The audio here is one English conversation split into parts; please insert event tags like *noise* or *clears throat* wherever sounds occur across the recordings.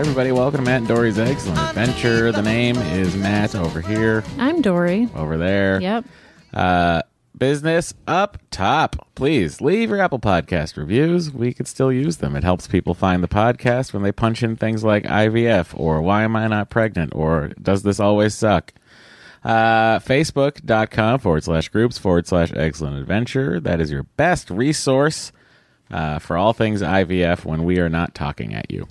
everybody. Welcome to Matt and Dory's Excellent Adventure. The name is Matt over here, I'm Dory. over there. Yep. Uh, business up top. Please leave your Apple Podcast reviews. We could still use them. It helps people find the podcast when they punch in things like IVF or why am I not pregnant or does this always suck? Uh, Facebook.com forward slash groups forward slash excellent adventure. That is your best resource uh, for all things IVF when we are not talking at you.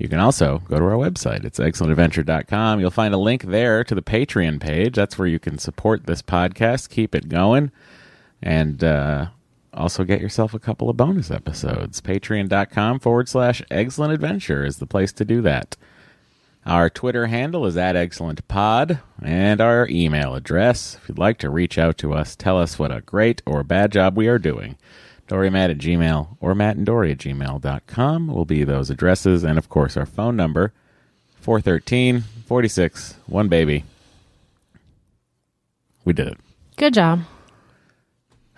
You can also go to our website. It's excellentadventure.com. You'll find a link there to the Patreon page. That's where you can support this podcast, keep it going, and uh, also get yourself a couple of bonus episodes. Patreon.com forward slash excellent adventure is the place to do that. Our Twitter handle is at excellentpod, and our email address, if you'd like to reach out to us, tell us what a great or bad job we are doing. DoryMatt at Gmail or Matt and Dory at gmail.com will be those addresses. And of course, our phone number 413 46 1 baby. We did it. Good job.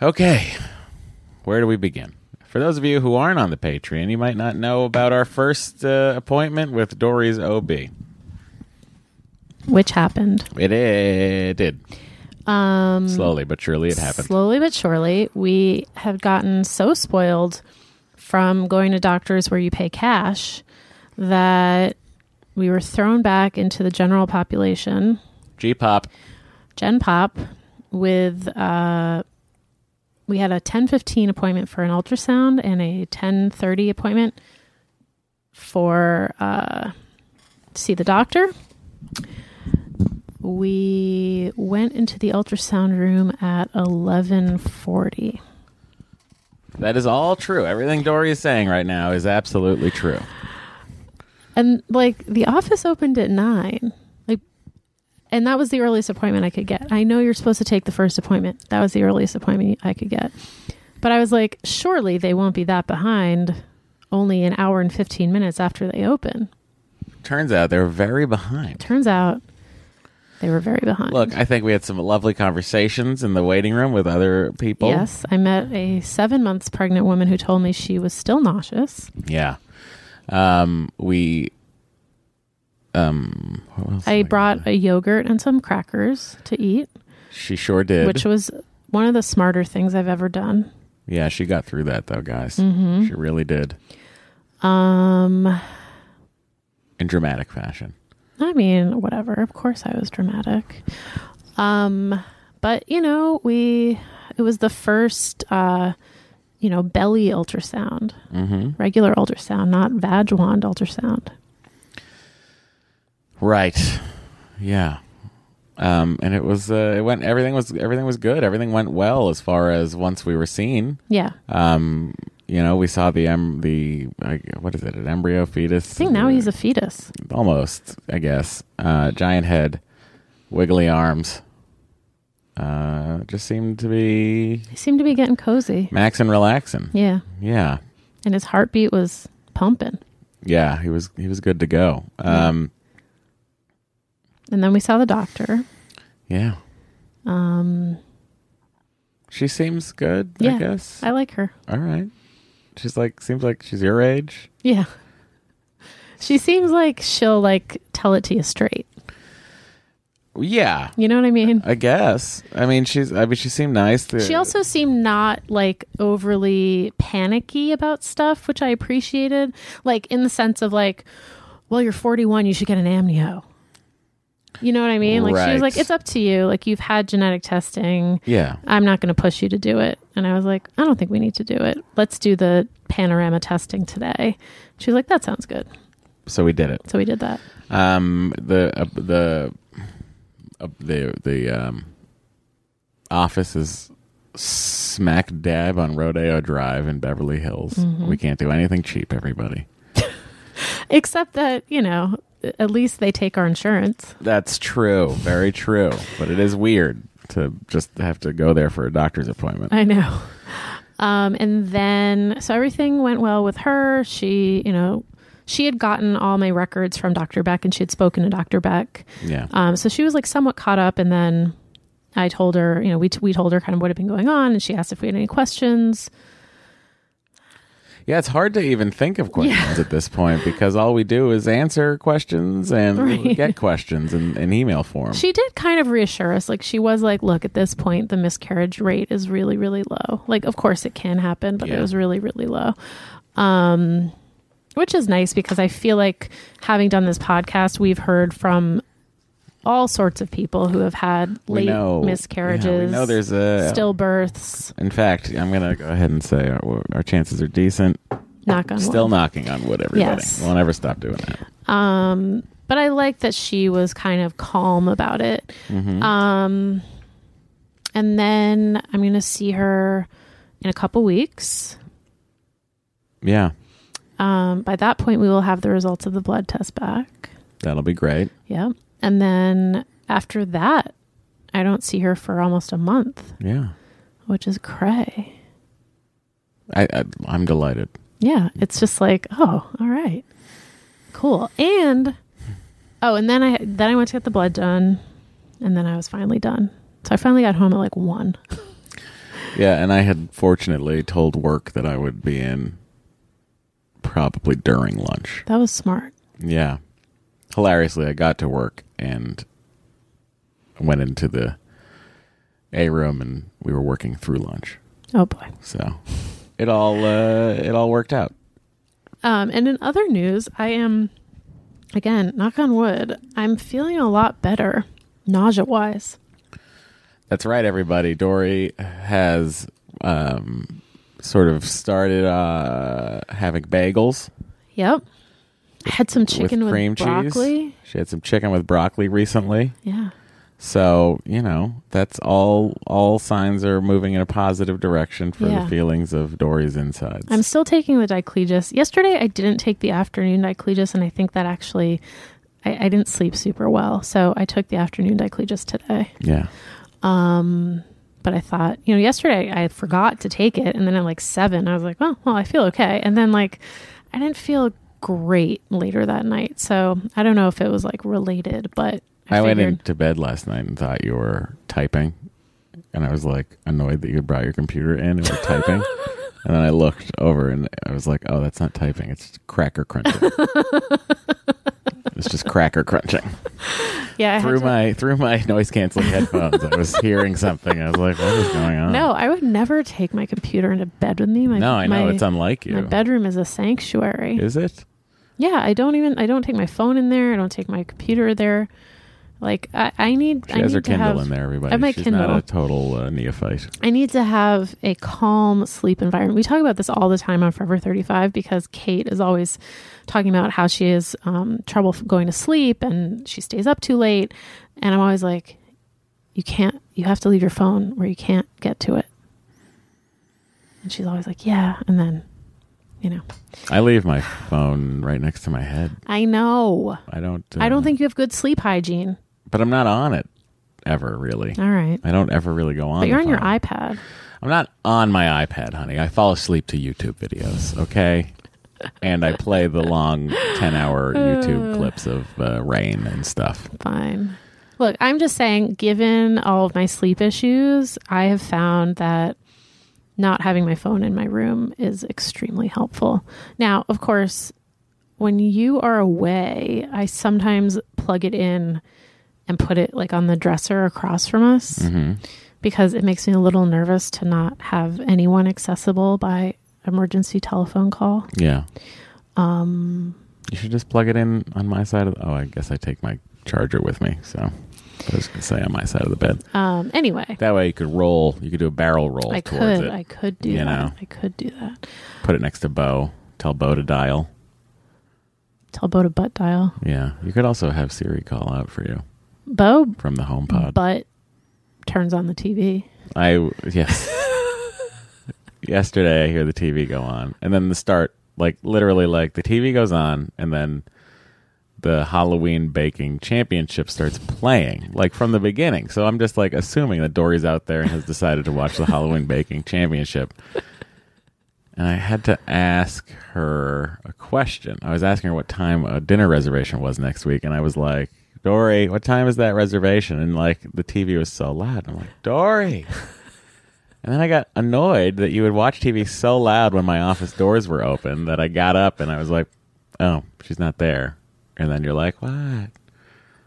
Okay. Where do we begin? For those of you who aren't on the Patreon, you might not know about our first uh, appointment with Dory's OB. Which happened. It, it did. Um, Slowly but surely it happened. Slowly but surely, we have gotten so spoiled from going to doctors where you pay cash that we were thrown back into the general population, G pop. Gen Pop, with uh, we had a ten fifteen appointment for an ultrasound and a ten thirty appointment for uh, to see the doctor. We went into the ultrasound room at eleven forty. That is all true. Everything Dory is saying right now is absolutely true. And like the office opened at nine. Like and that was the earliest appointment I could get. I know you're supposed to take the first appointment. That was the earliest appointment I could get. But I was like, surely they won't be that behind only an hour and 15 minutes after they open. Turns out they're very behind. Turns out they were very behind. Look, I think we had some lovely conversations in the waiting room with other people. Yes, I met a seven months pregnant woman who told me she was still nauseous. Yeah. Um, we. Um, what I brought a yogurt and some crackers to eat, She sure did. which was one of the smarter things I've ever done. yeah, she got through that though, guys. Mm-hmm. She really did Um, in dramatic fashion. I mean, whatever. Of course, I was dramatic. Um, but you know, we it was the first, uh, you know, belly ultrasound, Mm-hmm. regular ultrasound, not vag wand ultrasound. Right. Yeah. Um, and it was uh, it went everything was everything was good. Everything went well as far as once we were seen. Yeah, Um, you know, we saw the em- the uh, what is it? An embryo fetus. I think now he's a fetus. almost, I guess. Uh, giant head, wiggly arms. Uh, just seemed to be He seemed to be getting cozy. max and relaxing. Yeah, Yeah, and his heartbeat was pumping. yeah. He was he was good to go. Um, And then we saw the doctor. yeah. Um, She seems good. I Yeah. guess. I like her. All right. She's like seems like she's your age. Yeah. She seems like she'll like tell it to you straight. Yeah, You know what I mean? I guess. I mean, she's. I mean, she seemed nice. To, She also seemed not like overly panicky about stuff, which I appreciated. Like in the sense of like, well, you're 41, you should get an amnio. You know what I mean? Like she Right. was like, it's up to you. Like you've had genetic testing. Yeah. I'm not going to push you to do it. And I was like, I don't think we need to do it. Let's do the panorama testing today. She was like, that sounds good. So we did it. So we did that. Um, the uh, the uh, the the um office is smack dab on Rodeo Drive in Beverly Hills. Mm-hmm. We can't do anything cheap, everybody. *laughs* Except that, you know, at least they take our insurance. That's true, very true. But it is weird to just have to go there for a doctor's appointment. I know. Um, and then, so everything went well with her. She, you know, she had gotten all my records from Dr. Beck and she had spoken to Dr. Beck. Yeah, Um, so she was like somewhat caught up. And then I told her, you know, we, t- we told her kind of what had been going on. And she asked if we had any questions. Yeah. It's hard to even think of questions at this point because all we do is answer questions and *laughs* Right. get questions in, in email form. She did kind of reassure us. Like she was like, look, at this point, the miscarriage rate is really, really low. Like, of course it can happen, but Yeah. it was really, really low. Um, which is nice because I feel like having done this podcast, we've heard from all sorts of people who have had late know miscarriages, Yeah, we know there's a stillbirths. In fact, I'm going to go ahead and say our, our chances are decent. Knock on Still wood. knocking on wood, everybody. Yes. We'll never stop doing that. Um, but I like that she was kind of calm about it. Mhm. Um, and then I'm going to see her in a couple weeks. yeah, Um, by that point, we will have the results of the blood test back. that'll be great. Yeah. And then after that, I don't see her for almost a month, Yeah. which is cray. I, I, I'm delighted. Yeah. It's just like, oh, all right. Cool. And oh, and then I then I went to get the blood done and then I was finally done. So I finally got home at like one. Yeah, and I had fortunately told work that I would be in probably during lunch. That was smart. Yeah. Hilariously, I got to work and went into the A room and we were working through lunch. Oh boy. So it all uh, it all worked out. Um, and in other news, I am, again, knock on wood, I'm feeling a lot better nausea wise. That's right, everybody. Dory has um, sort of started uh, having bagels Yep. I had some chicken with with, cream broccoli. cheese. She had some chicken with broccoli recently. Yeah. So you know that's all. All signs are moving in a positive direction for Yeah. the feelings of Dory's insides. I'm still taking the diclegis. Yesterday, I didn't take the afternoon diclegis, and I think that actually I, I didn't sleep super well. So I took the afternoon Diclegis today. Yeah. Um, But I thought, you know, yesterday I forgot to take it. And then at like seven, I was like, oh, well, I feel okay. And then like I didn't feel great later that night. So I don't know if it was like related, but I, I, went into bed last night and thought you were typing, and I was like annoyed that you brought your computer in and were typing. *laughs* And then I looked over and I was like, "Oh, that's not typing; it's cracker crunching." *laughs* it's just cracker crunching yeah, I through to- my through my noise canceling headphones. I was hearing something. I was like, "What is going on?" No, I would never take my computer into bed with me. My, no, I know my, it's unlike you. My bedroom is a sanctuary. Is it? Yeah, I don't even. I don't take my phone in there. I don't take my computer there. Like I, I need. She I has need her to Kindle have, in there. Everybody, I have my she's Kindle. not a total uh, neophyte. I need to have a calm sleep environment. We talk about this all the time on Forever 35 because Kate is always talking about how she has um, trouble going to sleep and she stays up too late. And I'm always like, you can't, you have to leave your phone where you can't get to it. And she's always like, yeah. And then, you know, I leave my phone right next to my head. I know. I don't. I uh, don't think you have good sleep hygiene. but I'm not on it ever really. All right. I don't ever really go on. But you're on your iPad. I'm not on my iPad, honey. I fall asleep to YouTube videos. Okay. And I play the long 10 hour *laughs* YouTube clips of uh, rain and stuff. Fine. Look, I'm just saying, given all of my sleep issues, I have found that not having my phone in my room is extremely helpful. Now, of course, when you are away, I sometimes plug it in and put it like on the dresser across from us Mm-hmm. because it makes me a little nervous to not have anyone accessible by emergency telephone call. Yeah. Um, you should just plug it in on my side of the, Oh, I guess I take my charger with me. So I was going to say on my side of the bed. Um, anyway, That way you could roll, you could do a barrel roll I towards could, it. I could do you that. know. I could do that. Put it next to Bo. Tell Bo to dial. Tell Bo to butt dial. Yeah. You could also have Siri call out for you Bo from the HomePod. butt turns on the TV. I yes. *laughs* Yesterday, I hear the TV go on, and then the start, like literally, like the TV goes on, and then the Halloween baking championship starts playing, like from the beginning. So I'm just like assuming that Dory's out there and has decided to watch the Halloween baking championship. And I had to ask her a question. I was asking her what time a dinner reservation was next week, and I was like, Dory, what time is that reservation? And like the TV was so loud. I'm like, Dory. And then I got annoyed that you would watch TV so loud when my office doors were open that I got up and I was like, oh, she's not there. And then you're like, what?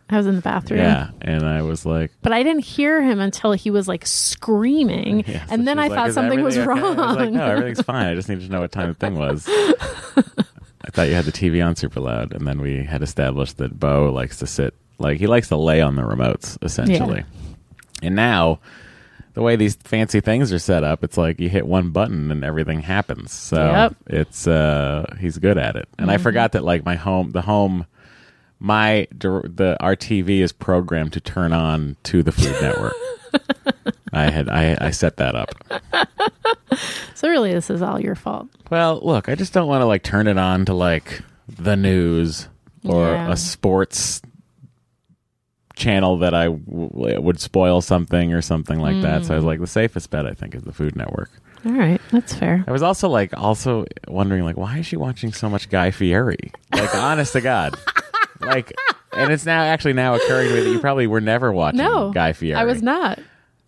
I was in the bathroom. Yeah. And I was like, But I didn't hear him until he was like screaming. yeah. So and then I like, thought something was okay?" wrong. Was like, no, everything's *laughs* fine. I just need to know what time the thing was. I thought you had the TV on super loud. And then we had established that Bo likes to sit, like, he likes to lay on the remotes, essentially. And now, the way these fancy things are set up, it's like you hit one button and everything happens. So Yep. it's uh he's good at it. And I forgot that like my home the home my the our TV is programmed to turn on to the Food Network. *laughs* I had I I set that up. *laughs* so really, this is all your fault. Well, look, I just don't want to like turn it on to like the news or Yeah. a sports channel that I w- would spoil something or something like that. So I was mm. like, the safest bet I think is the Food Network. All right, that's fair. I was also like, also wondering like, why is she watching so much Guy Fieri? Like, honest to God, *laughs* like, and it's now actually now occurring to me that you probably were never watching No, Guy Fieri. I was not.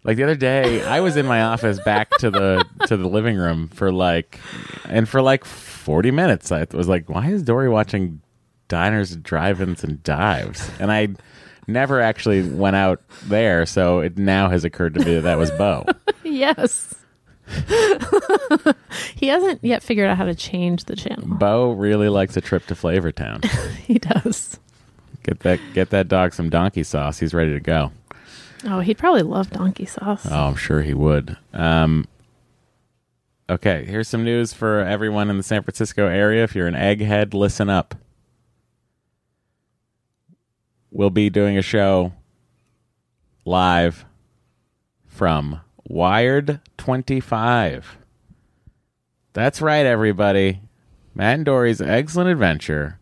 Like the other day, I was in my office back to the to the living room for like, and for like forty minutes, I was like, "Why is Dory watching diners, drive-ins, and dives?" And I never actually went out there, so it now has occurred to me that that was Bo. *laughs* Yes. *laughs* he hasn't yet figured out how to change the channel. Bo really likes a trip to Flavortown. *laughs* He does. Get that get that dog some donkey sauce. He's ready to go. Oh, he'd probably love donkey sauce. Oh, I'm sure he would. Um, okay, here's some news for everyone in the San Francisco area. If you're an egghead, listen up. We'll be doing a show live from Wired 25. That's right, everybody. Matt and Dory's Excellent Adventure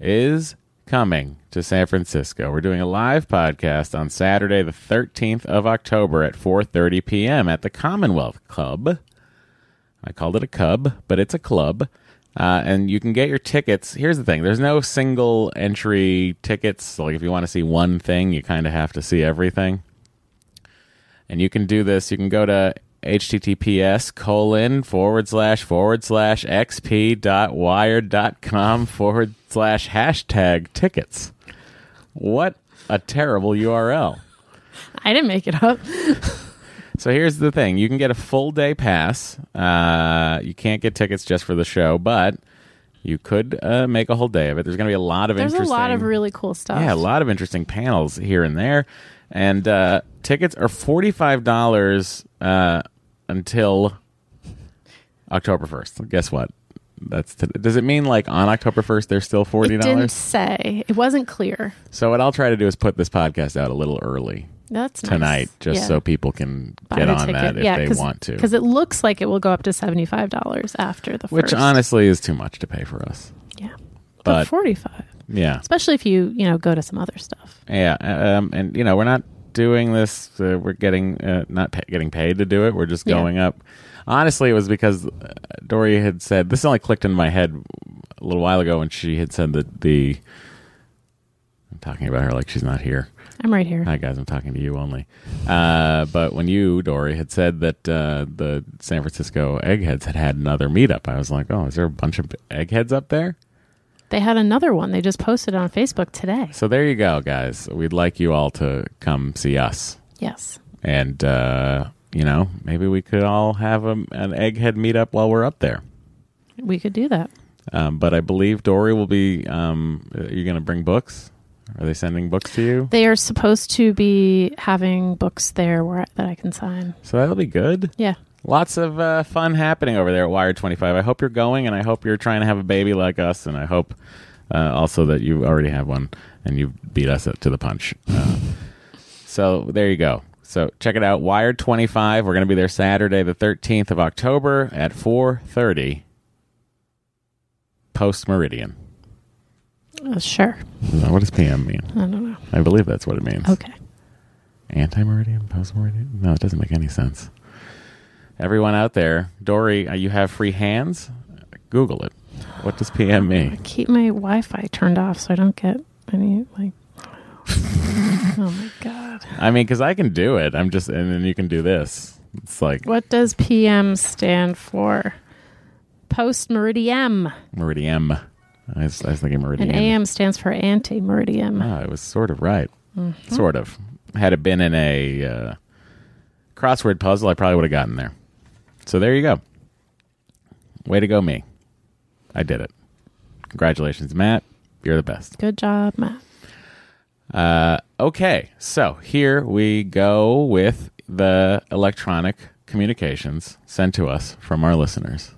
is coming to San Francisco. We're doing a live podcast on Saturday, the 13th of October at 4:30 p.m. at the Commonwealth Club. I called it a cub, but it's a club. Uh, and you can get your tickets. Here's the thing: there's no single entry tickets. Like if you want to see one thing, you kind of have to see everything. And you can do this. You can go to https colon forward slash forward slash xp dot wired dot com forward slash hashtag tickets. What a terrible URL. I didn't make it up. *laughs* So here's the thing: you can get a full day pass. Uh, you can't get tickets just for the show, but you could uh, make a whole day of it. There's going to be a lot of interesting There's a lot of really cool stuff. yeah, a lot of interesting panels here and there, and uh, tickets are forty five dollars uh, until October first. Guess what? That's t- does it mean like on October first they're still forty It didn't dollars? say. It wasn't clear. So what I'll try to do is put this podcast out a little early That's nice. tonight, just Yeah. so people can Buy get on ticket. that if Yeah, they want to. Because it looks like it will go up to seventy five dollars after the which first. honestly is too much to pay for us. yeah, but- but forty five, Yeah, especially if you you know go to some other stuff. yeah, um, and you know we're not doing this. Uh, we're getting uh, not pay- getting paid to do it. We're just Yeah. going up. Honestly, it was because uh, Dory had said this only clicked in my head a little while ago when she had said that the. I'm talking about her like she's not here. I'm right here. Hi guys, I'm talking to you only. Uh, but when you, Dory, had said that uh, the San Francisco Eggheads had had another meetup, I was like, oh, is there a bunch of eggheads up there? They had another one. They just posted on Facebook today. So there you go, guys. We'd like you all to come see us. Yes. And, uh, you know, maybe we could all have a, an egghead meetup while we're up there. We could do that. Um, but I believe Dory will be, um, are you going to bring books? Are they sending books to you? They are supposed to be having books there where that I can sign. So that'll be good. Yeah. Lots of uh, fun happening over there at Wired 25. I hope you're going, and I hope you're trying to have a baby like us, and I hope uh, also that you already have one and you beat us to the punch. Uh, *laughs* so there you go. So check it out, Wired 25. We're going to be there Saturday, the 13th of October at 4:30 post meridian. Uh, sure. What does PM mean? I don't know. I believe that's what it means. Okay. Anti meridian, post meridian? No, it doesn't make any sense. Everyone out there, Dory, uh, you have free hands? Google it. What does PM mean? I keep my Wi-Fi turned off so I don't get any like. *laughs* oh my god! I mean, because I can do it. I'm just, and then you can do this. It's like What does PM stand for? Post meridian. meridian. I was, I was thinking meridian. And AM stands for anti meridian. Ah, it was sort of right. Mm-hmm. Sort of. Had it been in a uh, crossword puzzle, I probably would have gotten there. So there you go. Way to go, me. I did it. Congratulations, Matt. You're the best. Good job, Matt. Uh, okay, so here we go with the electronic communications sent to us from our listeners,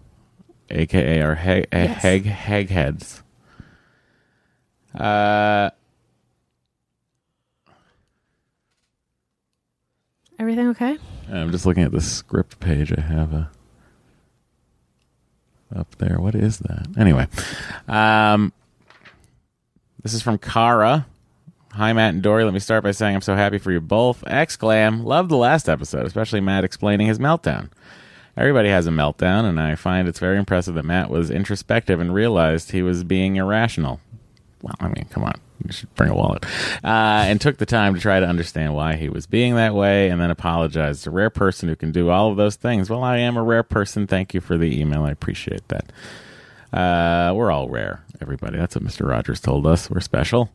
aka our heg Yes. heg hegheads. Uh, Everything okay? I'm just looking at the script page I have uh, up there. What is that? Anyway, um, this is from Kara. Hi, Matt and Dory. Let me start by saying I'm so happy for you both. Exclam. Loved the last episode, especially Matt explaining his meltdown. Everybody has a meltdown, and I find it's very impressive that Matt was introspective and realized he was being irrational. Well, I mean, come on. You should bring a wallet. Uh, and took the time to try to understand why he was being that way and then apologized. A rare person who can do all of those things. Well, I am a rare person. Thank you for the email. I appreciate that. Uh, we're all rare, everybody. That's what Mr. Rogers told us. We're special.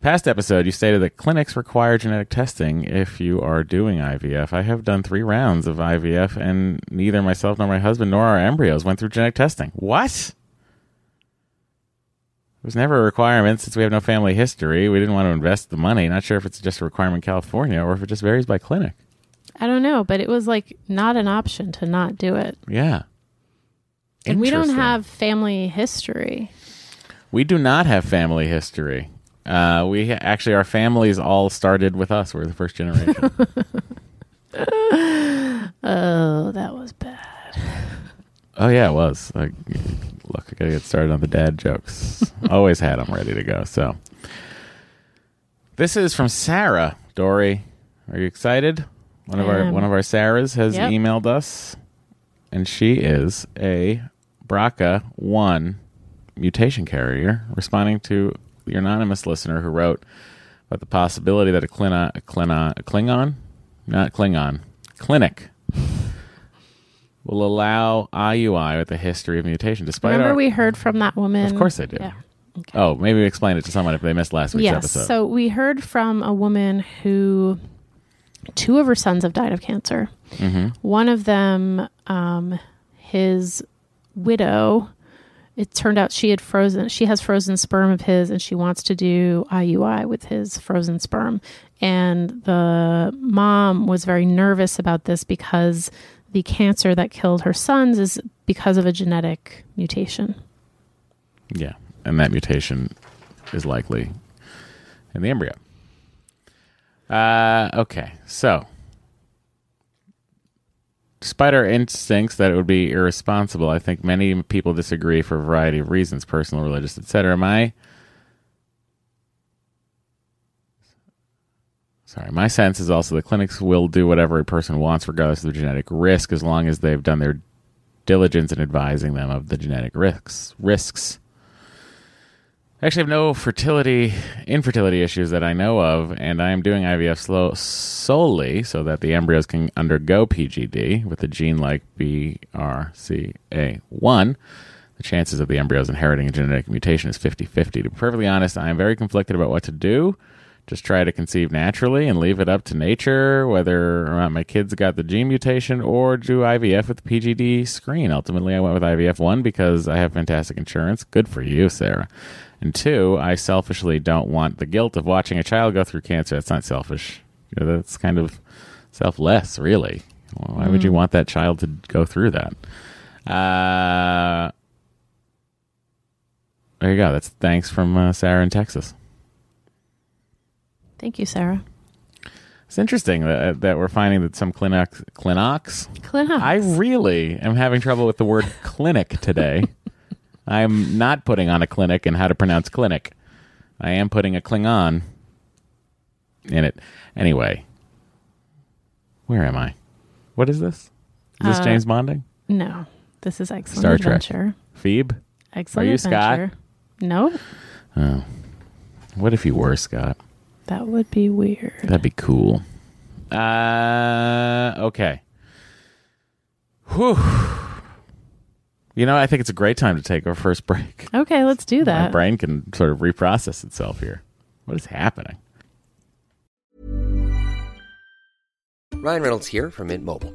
Past episode, you stated that clinics require genetic testing if you are doing IVF. I have done three rounds of IVF, and neither myself nor my husband nor our embryos went through genetic testing. What? It was never a requirement since we have no family history. We didn't want to invest the money. Not sure if it's just a requirement in California or if it just varies by clinic. I don't know, but it was like not an option to not do it. Yeah. And we don't have family history. We do not have family history. Uh, we ha- actually, our families all started with us. We're the first generation. *laughs* Oh, that was bad. *laughs* oh yeah, it was. Like, look, I gotta get started on the dad jokes. *laughs* Always had them ready to go. So this is from Sarah. Dory, are you excited? One of our Um, one of our Sarahs has yep. emailed us, and she is a BRCA one mutation carrier, responding to your anonymous listener who wrote about the possibility that a Klingon, a Klingon, a Klingon, not Klingon, clinic will allow IUI with a history of mutation, despite Remember our, we heard from that woman? Of course I do. Yeah. Oh, maybe explain it to someone if they missed last week's Yes. episode. So we heard from a woman who two of her sons have died of cancer. Mm-hmm. One of them, um, his widow, it turned out she had frozen, she has frozen sperm of his and she wants to do IUI with his frozen sperm. And the mom was very nervous about this because the cancer that killed her sons is because of a genetic mutation. Yeah, and that mutation is likely in the embryo. Uh, okay, so despite our instincts that it would be irresponsible, I think many people disagree for a variety of reasons, personal, religious, etc. My sorry, my sense is also the clinics will do whatever a person wants, regardless of the genetic risk, as long as they've done their diligence in advising them of the genetic risks. Risks. I actually have no fertility, infertility issues that I know of, and I am doing IVF slow, solely so that the embryos can undergo PGD with a gene like BRCA1. The chances of the embryos inheriting a genetic mutation is 50 50. To be perfectly honest, I am very conflicted about what to do. Just try to conceive naturally and leave it up to nature whether or not my kids got the gene mutation or do IVF with the PGD screen. Ultimately, I went with IVF 1 because I have fantastic insurance. Good for you, Sarah. And two, I selfishly don't want the guilt of watching a child go through cancer. That's not selfish. You know, that's kind of selfless, really. Why would you want that child to go through that? Uh, there you go. That's thanks from uh, Sarah in Texas. Thank you, Sarah. It's interesting that, that we're finding that some clinics, clinics. Clinic. I really am having trouble with the word *laughs* clinic today. I'm not putting on a clinic and how to pronounce clinic. I am putting a Klingon in it. Anyway, where am I? What is this? Is this Uh, James Bonding? no, this is excellent Star Trek. adventure. Phoebe? Excellent Are you Scott? adventure. No, Oh. What if you were Scott? That would be weird. That'd be cool. Uh, okay. Whew. You know, I think it's a great time to take our first break. Okay, let's do that. My that. brain can sort of reprocess itself here. What is happening? Ryan Reynolds here from Mint Mobile.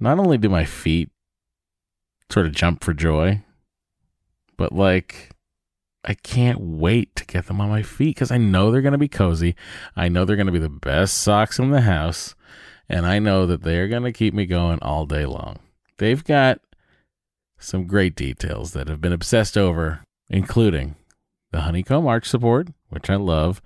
not only do my feet sort of jump for joy, but like I can't wait to get them on my feet because I know they're going to be cozy. I know they're going to be the best socks in the house, and I know that they're going to keep me going all day long. They've got some great details that have been obsessed over, including the honeycomb arch support, which I love,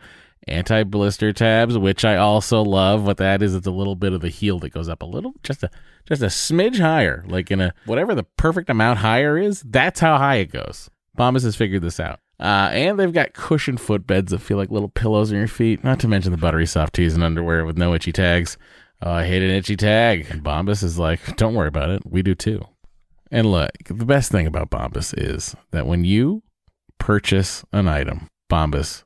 anti blister tabs, which I also love. What that is, it's a little bit of the heel that goes up a little, just a just a smidge higher, like in a whatever the perfect amount higher is. That's how high it goes. Bombas has figured this out. Uh, and they've got cushioned footbeds that feel like little pillows on your feet. Not to mention the buttery soft tees and underwear with no itchy tags. Oh, I hate an itchy tag. And Bombas is like, don't worry about it. We do too. And look, the best thing about Bombas is that when you purchase an item, Bombas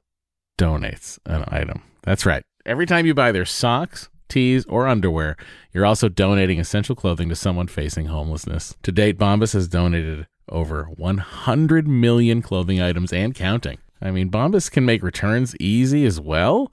donates an item. That's right. Every time you buy their socks, tees, or underwear, you're also donating essential clothing to someone facing homelessness. To date, Bombas has donated over 100 million clothing items and counting. I mean, Bombas can make returns easy as well.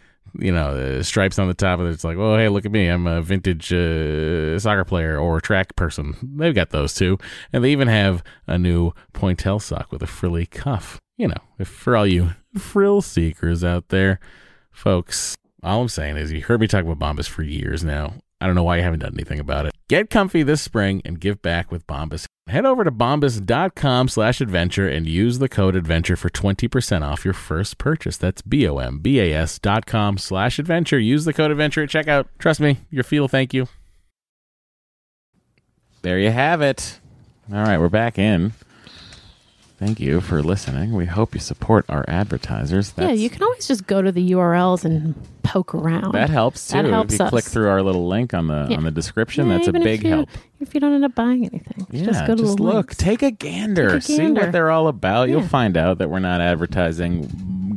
you know, stripes on the top of it. It's like, well, hey, look at me. I'm a vintage uh, soccer player or track person. They've got those too. And they even have a new pointelle sock with a frilly cuff. You know, if for all you frill seekers out there, folks, all I'm saying is you heard me talk about Bombas for years now. I don't know why you haven't done anything about it. Get comfy this spring and give back with Bombas. Head over to bombas.com slash adventure and use the code adventure for 20% off your first purchase. That's B-O-M-B-A-S dot com slash adventure. Use the code adventure at checkout. Trust me, your feel thank you. There you have it. All right, we're back in. Thank you for listening. We hope you support our advertisers. yeah, you can always just go to the URLs and poke around. That helps too. That helps if you us. click through our little link on the Yeah. on the description, Yeah, that's a if big you- help. If you don't end up buying anything, Yeah, just go to the look, links. take a gander, Take a see what they're all about. You'll find out that we're not advertising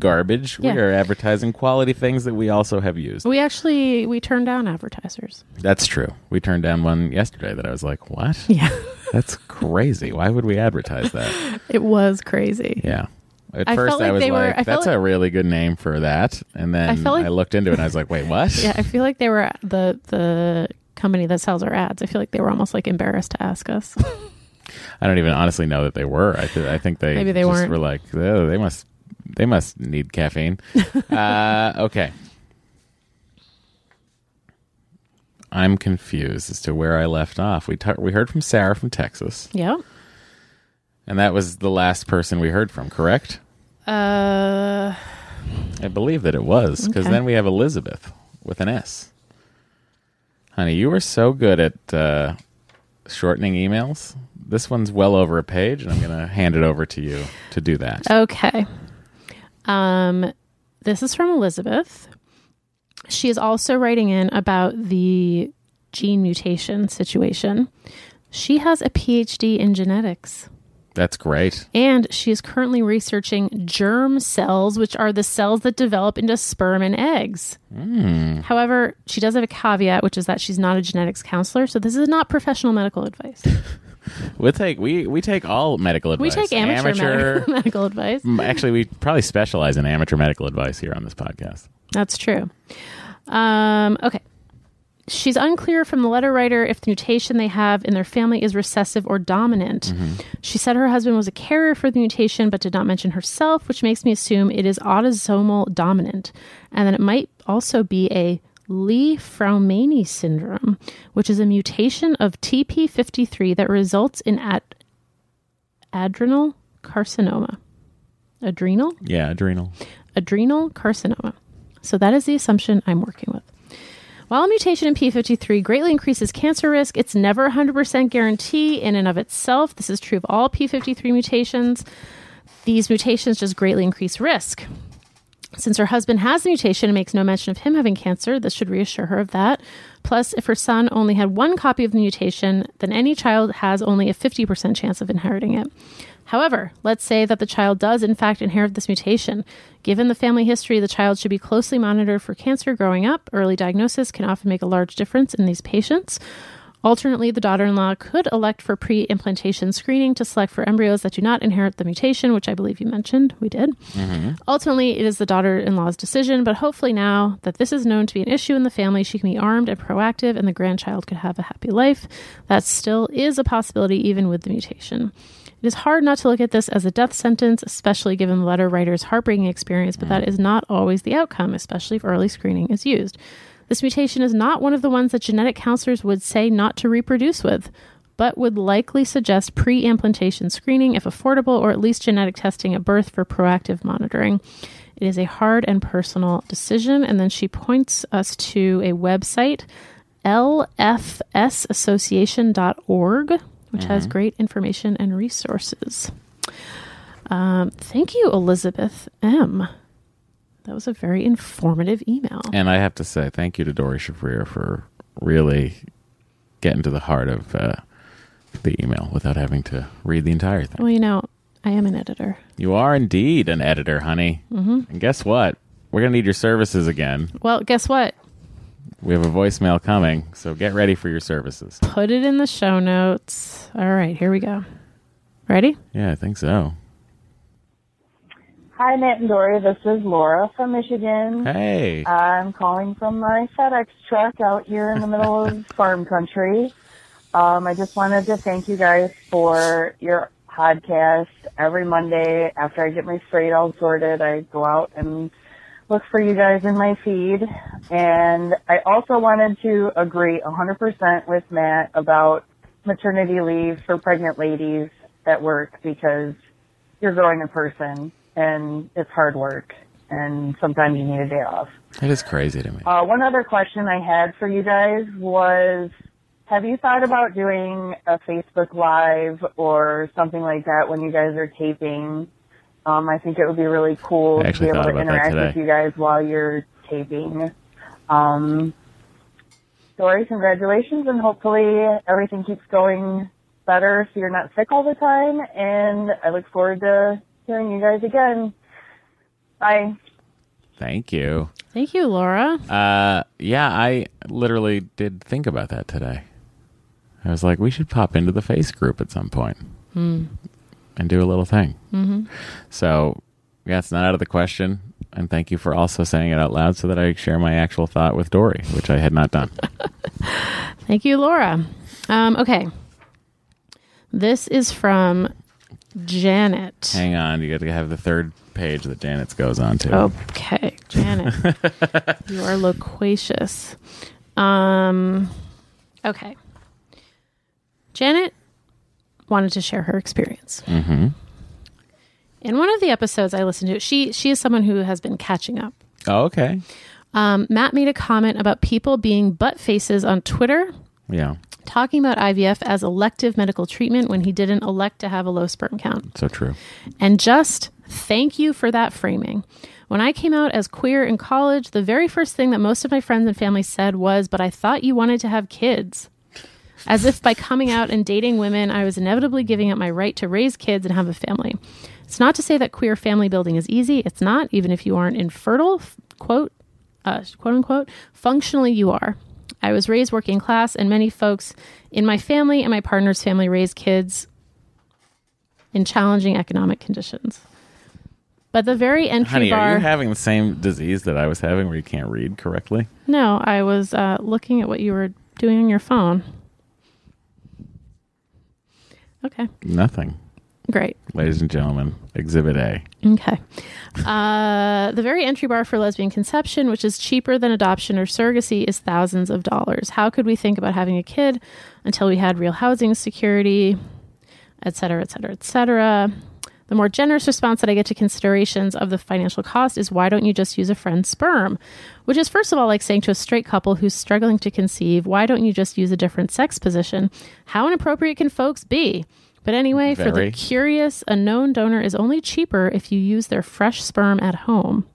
garbage. Yeah. We are advertising quality things that we also have used. We actually we turned down advertisers. That's true. We turned down one yesterday that I was like, "What? *laughs* Yeah, That's crazy. Why would we advertise that?" *laughs* it was crazy. Yeah. At I first, I like was they were- like, I "That's like- a really good name for that," and then I I, like- looked into it and I was like, "Wait, what?" Yeah, I *laughs* feel like they were the the company that sells our ads. I feel like they were almost like embarrassed to ask us. I don't even honestly know that they were. I, th- I think they Maybe they just weren't. were like, oh, they must they must need caffeine. *laughs* uh, okay. I'm confused as to where I left off. We ta- we heard from Sarah from Texas, yeah. and that was the last person we heard from. Correct? Uh, I believe that it was because Okay. then we have Elizabeth with an S. Honey, you are so good at uh, shortening emails. This one's well over a page, and I'm going to hand it over to you to do that. okay. Um, this is from Elizabeth. She is also writing in about the gene mutation situation. She has a PhD in genetics. That's great. And she is currently researching germ cells, which are the cells that develop into sperm and eggs. However, she does have a caveat, which is that she's not a genetics counselor. So this is not professional medical advice. *laughs* We'll take we we take all medical advice. We take amateur, medical, *laughs* medical advice. Actually, we probably specialize in amateur medical advice here on this podcast. That's true. Um, okay. She's unclear from the letter writer if the mutation they have in their family is recessive or dominant. She said her husband was a carrier for the mutation, but did not mention herself, which makes me assume it is autosomal dominant, and that it might also be a Li-Fraumeni syndrome, which is a mutation of TP53 that results in ad- adrenal carcinoma. Adrenal? Yeah, adrenal. adrenal carcinoma. So that is the assumption I'm working with. While a mutation in P53 greatly increases cancer risk, it's never a 100% guarantee in and of itself. This is true of all P53 mutations. These mutations just greatly increase risk. Since her husband has the mutation and makes no mention of him having cancer, this should reassure her of that. Plus, if her son only had one copy of the mutation, then any child has only a 50% chance of inheriting it. However, let's say that the child does in fact inherit this mutation. Given the family history, the child should be closely monitored for cancer growing up. Early diagnosis can often make a large difference in these patients. Alternately, the daughter in law could elect for pre implantation screening to select for embryos that do not inherit the mutation, which I believe you mentioned. We did. Mm-hmm. Ultimately, it is the daughter in law's decision, but hopefully, now that this is known to be an issue in the family, she can be armed and proactive, and the grandchild could have a happy life. That still is a possibility, even with the mutation. It is hard not to look at this as a death sentence, especially given the letter writer's heartbreaking experience, but that mm-hmm. is not always the outcome, especially if early screening is used. This mutation is not one of the ones that genetic counselors would say not to reproduce with. but would likely suggest pre implantation screening if affordable, or at least genetic testing at birth for proactive monitoring. It is a hard and personal decision. And then she points us to a website, lfsassociation.org, which has great information and resources. Um, thank you, Elizabeth M. That was a very informative email. And I have to say, thank you to Doree Shafrir for really getting to the heart of uh, the email without having to read the entire thing. Well, you know, I am an editor. You are indeed an editor, honey. Mm-hmm. And guess what? We're going to need your services again. Well, guess what? We have a voicemail coming, so get ready for your services. Put it in the show notes. All right, here we go. Ready? Yeah, I think so. Hi, Matt and Doree. This is Laura from Michigan. Hey. I'm calling from my FedEx truck out here in the middle of *laughs* farm country. Um, I just wanted to thank you guys for your podcast. Every Monday after I get my freight all sorted, I go out and look for you guys in my feed. And I also wanted to agree 100% with Matt about maternity leave for pregnant ladies at work because you're growing a person and it's hard work and sometimes you need a day off. It is crazy to me. Uh, one other question I had for you guys was, have you thought about doing a Facebook Live or something like that when you guys are taping? Um, I think it would be really cool to be able to interact with you guys while you're taping. Um, Doree, congratulations, and hopefully everything keeps going better so you're not sick all the time. And I look forward to hearing you guys again. Bye. Thank you. Thank you, Laura. Uh, yeah, I literally did think about that today. I was like, we should pop into the face group at some point and do a little thing. Mm-hmm. So, yeah, it's not out of the question. And thank you for also saying it out loud so that I share my actual thought with Doree, which I had not done. *laughs* Thank you, Laura. Um, okay. This is from Janet. Hang on, you got to have the third page that Janet's goes on to. Okay, Janet. *laughs* you are loquacious. Um, okay. Janet wanted to share her experience. Mm-hmm. In one of the episodes I listened to, she she is someone who has been catching up. Oh, okay. Um, Matt made a comment about people being butt faces on Twitter, Yeah, talking about IVF as elective medical treatment when he didn't elect to have a low sperm count. so true. And just thank you for that framing. When I came out as queer in college, the very first thing that most of my friends and family said was, But I thought you wanted to have kids. As if by coming out and dating women, I was inevitably giving up my right to raise kids and have a family. It's not to say that queer family building is easy. It's not, even if you aren't infertile, quote, uh, quote unquote, functionally you are. I was raised working class, and many folks in my family and my partner's family raised kids in challenging economic conditions. But the very entry Honey, bar. are you having the same disease that I was having where you can't read correctly? no, I was uh, looking at what you were doing on your phone. Okay, Nothing. Great. Ladies and gentlemen, Exhibit A. Okay. Uh, the very entry bar for lesbian conception, which is cheaper than adoption or surrogacy, is thousands of dollars. How could we think about having a kid until we had real housing security, et cetera, et cetera, et cetera? The more generous response that I get to considerations of the financial cost is why don't you just use a friend's sperm? Which is, first of all, like saying to a straight couple who's struggling to conceive, why don't you just use a different sex position? How inappropriate can folks be? But anyway, for the curious, a known donor is only cheaper if you use their fresh sperm at home.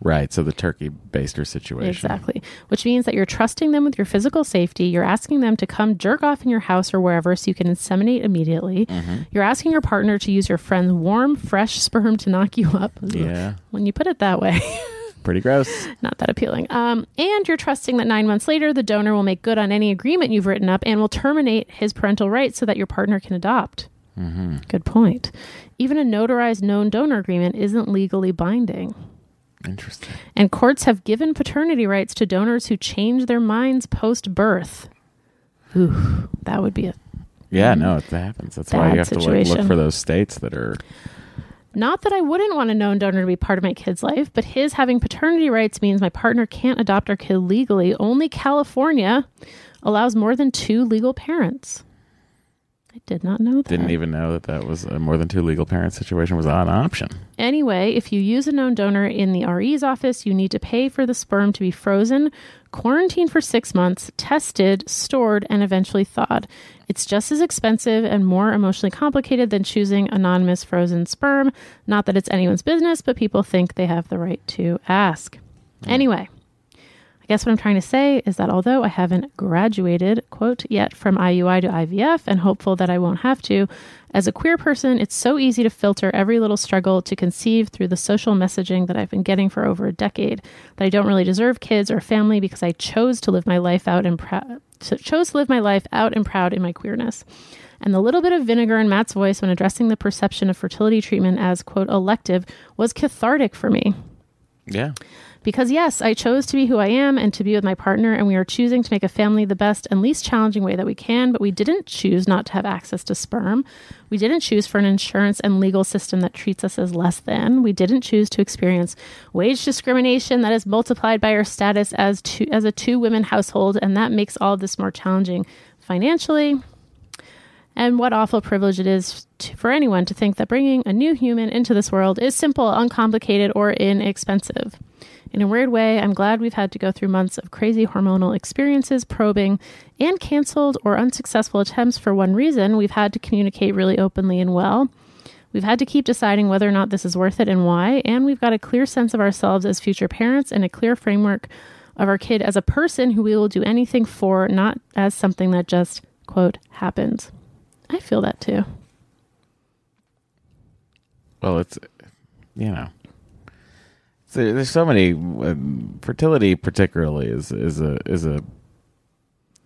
Right. So the turkey baster situation. Exactly. Which means that you're trusting them with your physical safety. You're asking them to come jerk off in your house or wherever so you can inseminate immediately. Mm-hmm. You're asking your partner to use your friend's warm, fresh sperm to knock you up. Yeah. When you put it that way, *laughs* Pretty gross. not that appealing. Um, and you're trusting that nine months later, the donor will make good on any agreement you've written up and will terminate his parental rights so that your partner can adopt. Mm-hmm. Good point. Even a notarized known donor agreement isn't legally binding. Interesting. And courts have given paternity rights to donors who change their minds post birth. Ooh, that would be a Yeah, no, it happens. That's why you have to like, look for those states that are. Not that I wouldn't want a known donor to be part of my kid's life, but his having paternity rights means my partner can't adopt our kid legally. Only California allows more than two legal parents. I did not know that. Didn't even know that that was a more than two legal parent situation was an option. Anyway, if you use a known donor in the RE's office, you need to pay for the sperm to be frozen, quarantined for six months, tested, stored, and eventually thawed. It's just as expensive and more emotionally complicated than choosing anonymous frozen sperm. Not that it's anyone's business, but people think they have the right to ask. Anyway, guess what I'm trying to say is that although I haven't graduated, quote, yet from IUI to IVF and hopeful that I won't have to, as a queer person, it's so easy to filter every little struggle to conceive through the social messaging that I've been getting for over a decade that I don't really deserve kids or family because I chose to live my life out and prou- to- chose to live my life out and proud in my queerness. And the little bit of vinegar in Matt's voice when addressing the perception of fertility treatment as quote elective was cathartic for me. Yeah. Because yes, I chose to be who I am and to be with my partner, and we are choosing to make a family the best and least challenging way that we can, but we didn't choose not to have access to sperm. We didn't choose for an insurance and legal system that treats us as less than. We didn't choose to experience wage discrimination that is multiplied by our status as two, as a two women household, and that makes all this more challenging financially. And what awful privilege it is to, for anyone to think that bringing a new human into this world is simple, uncomplicated, or inexpensive. In a weird way, I'm glad we've had to go through months of crazy hormonal experiences, probing, and canceled or unsuccessful attempts for one reason. We've had to communicate really openly and well. We've had to keep deciding whether or not this is worth it and why, and we've got a clear sense of ourselves as future parents and a clear framework of our kid as a person who we will do anything for, not as something that just, quote, happens. I feel that too. Well, it's you know, so there's so many um, fertility, particularly is is a is a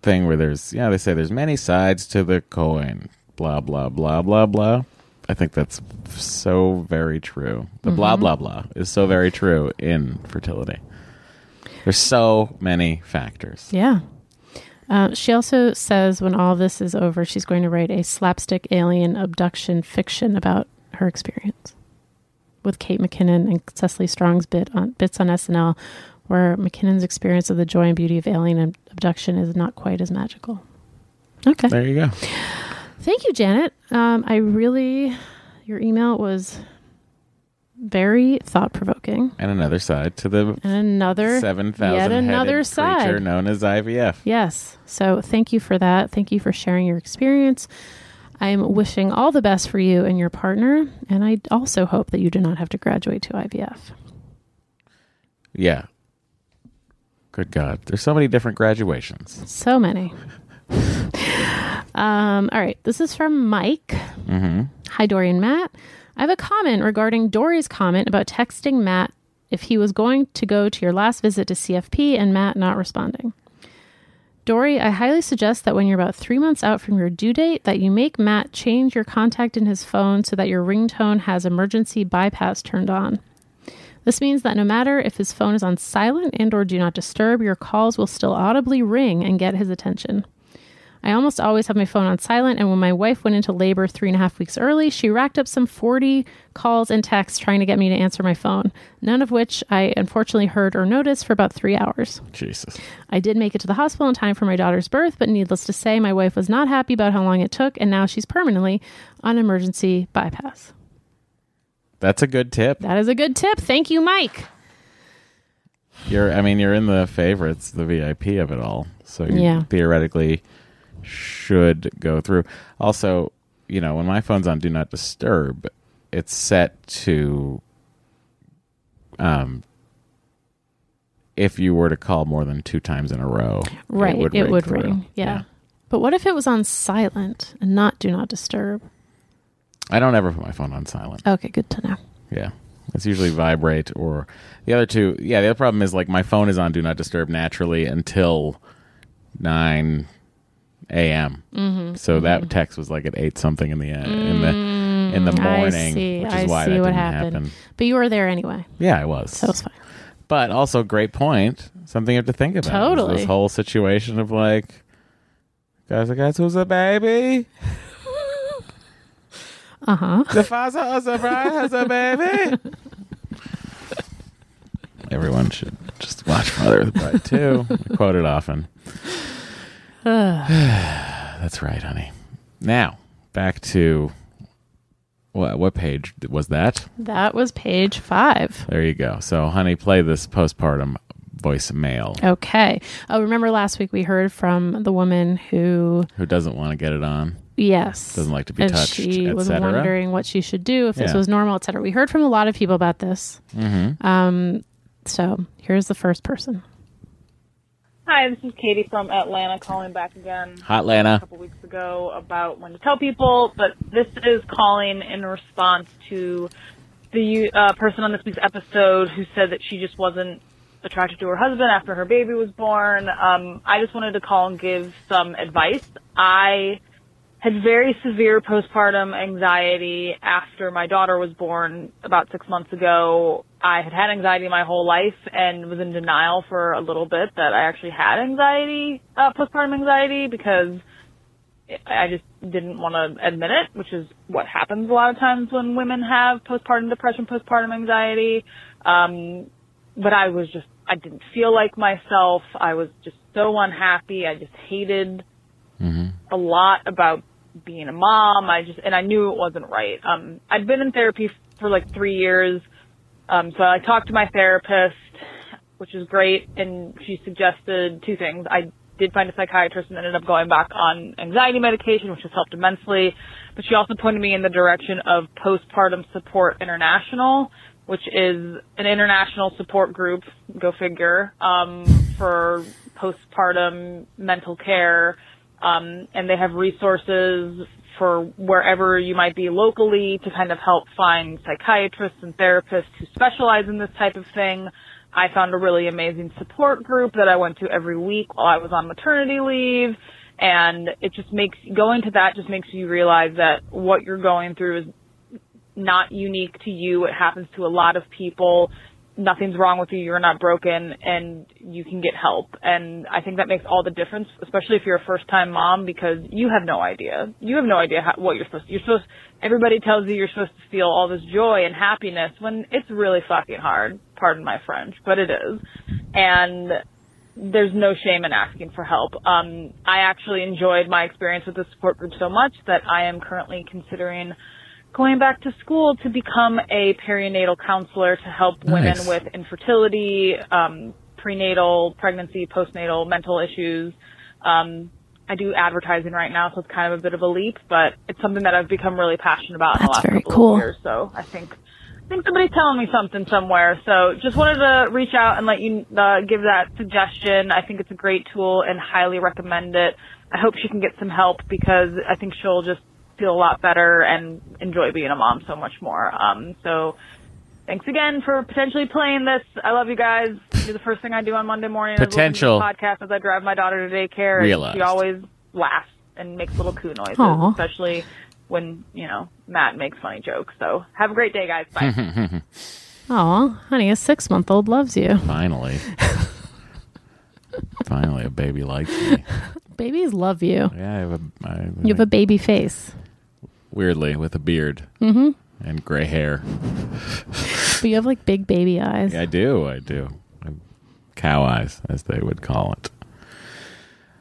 thing where there's yeah they say there's many sides to the coin. Blah blah blah blah blah. I think that's so very true. The blah blah blah is so very true in fertility. There's so many factors. Yeah. Uh, she also says when all this is over, she's going to write a slapstick alien abduction fiction about her experience with Kate McKinnon and Cecily Strong's bit on bits on SNL, where McKinnon's experience of the joy and beauty of alien ab- abduction is not quite as magical. Okay. There you go. Thank you, Janet. Um, I really, your email was very thought provoking. And another side to the And another, seven thousand yet another creature side. known as IVF. Yes. So thank you for that. Thank you for sharing your experience. I'm wishing all the best for you and your partner. And I also hope that you do not have to graduate to IVF. Yeah. Good God. There's so many different graduations. So many. *laughs* um, all right. This is from Mike. Mm-hmm. Hi, Doree and Matt. I have a comment regarding Doree's comment about texting Matt if he was going to go to your last visit to CFP and Matt not responding. Doree, I highly suggest that when you're about three months out from your due date, that you make Matt change your contact in his phone so that your ringtone has emergency bypass turned on. This means that no matter if his phone is on silent and or do not disturb, your calls will still audibly ring and get his attention. I almost always have my phone on silent, and when my wife went into labor three and a half weeks early, she racked up some 40 calls and texts trying to get me to answer my phone, none of which I unfortunately heard or noticed for about three hours. Jesus. I did make it to the hospital in time for my daughter's birth, but needless to say, my wife was not happy about how long it took, and now she's permanently on emergency bypass. That's a good tip. That is a good tip. Thank you, Mike. You're I mean you're in the favorites, the VIP of it all. So you Yeah. theoretically should go through. Also, you know, when my phone's on do not disturb, it's set to um if you were to call more than two times in a row, Right, it would, through. ring. Yeah. But what if it was on silent and not do not disturb? I don't ever put my phone on silent. Okay, good to know. Yeah. It's usually vibrate or the other two. Yeah, the other problem is like my phone is on do not disturb naturally until 9 a.m. Mm-hmm. So that text was like at 8 something in the uh, in the in the Mm, morning, see. which is I why see that what didn't happened. happen. But you were there anyway, Yeah, I was. so it's fine. but also great point. Something you have to think about. Totally. This whole situation of like guys, guys, who's a baby? *laughs* Uh huh. The father of the bride has a baby. *laughs* Everyone should just watch Mother of the Bride too. I quote it often. *sighs* That's right, honey. Now, back to what what page was that? That was page five. There you go. So, honey, play this postpartum voicemail. Okay. Oh, remember last week we heard from the woman who, Who doesn't want to get it on? yes, Doesn't like to be and touched, She was cetera. wondering what she should do if this was normal, etc. We heard from a lot of people about this. Mm-hmm. Um, so here's the first person. Hi, this is Katie from Atlanta calling back again. Hot Atlanta A couple weeks ago about when to tell people, but this is calling in response to the uh, person on this week's episode who said that she just wasn't attracted to her husband after her baby was born. Um, I just wanted to call and give some advice. I had very severe postpartum anxiety after my daughter was born about six months ago. I had had anxiety my whole life and was in denial for a little bit that I actually had anxiety, uh, postpartum anxiety because I just didn't want to admit it, which is what happens a lot of times when women have postpartum depression, postpartum anxiety. Um, but I was just, I didn't feel like myself. I was just so unhappy. I just hated a lot about being a mom. I just, and I knew it wasn't right. Um, I'd been in therapy for like three years. Um, so I talked to my therapist, which is great, and she suggested two things. I did find a psychiatrist and ended up going back on anxiety medication, which has helped immensely. But she also pointed me in the direction of Postpartum Support International, which is an international support group, go figure, um, for postpartum mental care. Um, and they have resources for wherever you might be locally to kind of help find psychiatrists and therapists who specialize in this type of thing. I found a really amazing support group that I went to every week while I was on maternity leave. And it just makes, going to that just makes you realize that what you're going through is not unique to you. It happens to a lot of people. Nothing's wrong with you. You're not broken and you can get help. And I think that makes all the difference, especially if you're a first time mom because you have no idea. You have no idea how, what you're supposed to, you're supposed, everybody tells you you're supposed to feel all this joy and happiness when it's really fucking hard. Pardon my French, but it is. And there's no shame in asking for help. Um, I actually enjoyed my experience with the support group so much that I am currently considering going back to school to become a perinatal counselor to help women with infertility, um, prenatal, pregnancy, postnatal, mental issues. Um, I do advertising right now, so it's kind of a bit of a leap, but it's something that I've become really passionate about in the That's last very couple cool. of years. So I think I think somebody's telling me something somewhere. So just wanted to reach out and let you uh, give that suggestion. I think it's a great tool and highly recommend it. I hope she can get some help because I think she'll just feel a lot better and enjoy being a mom so much more. Um, so thanks again for potentially playing this. I love you guys. You're the first thing I do on Monday morning. is to Potential. podcast as I drive my daughter to daycare. and Realized. She always laughs and makes little coo noises, Aw. especially when you know Matt makes funny jokes. So have a great day, guys. Bye. *laughs* Oh, honey, a six month old loves you. Finally. *laughs* Finally, a baby likes me. Babies love you. Yeah, I have a, I, You have a baby face, weirdly with a beard mm-hmm. and gray hair. but you have like big baby eyes. Yeah, I do, I do. Cow eyes, as they would call it.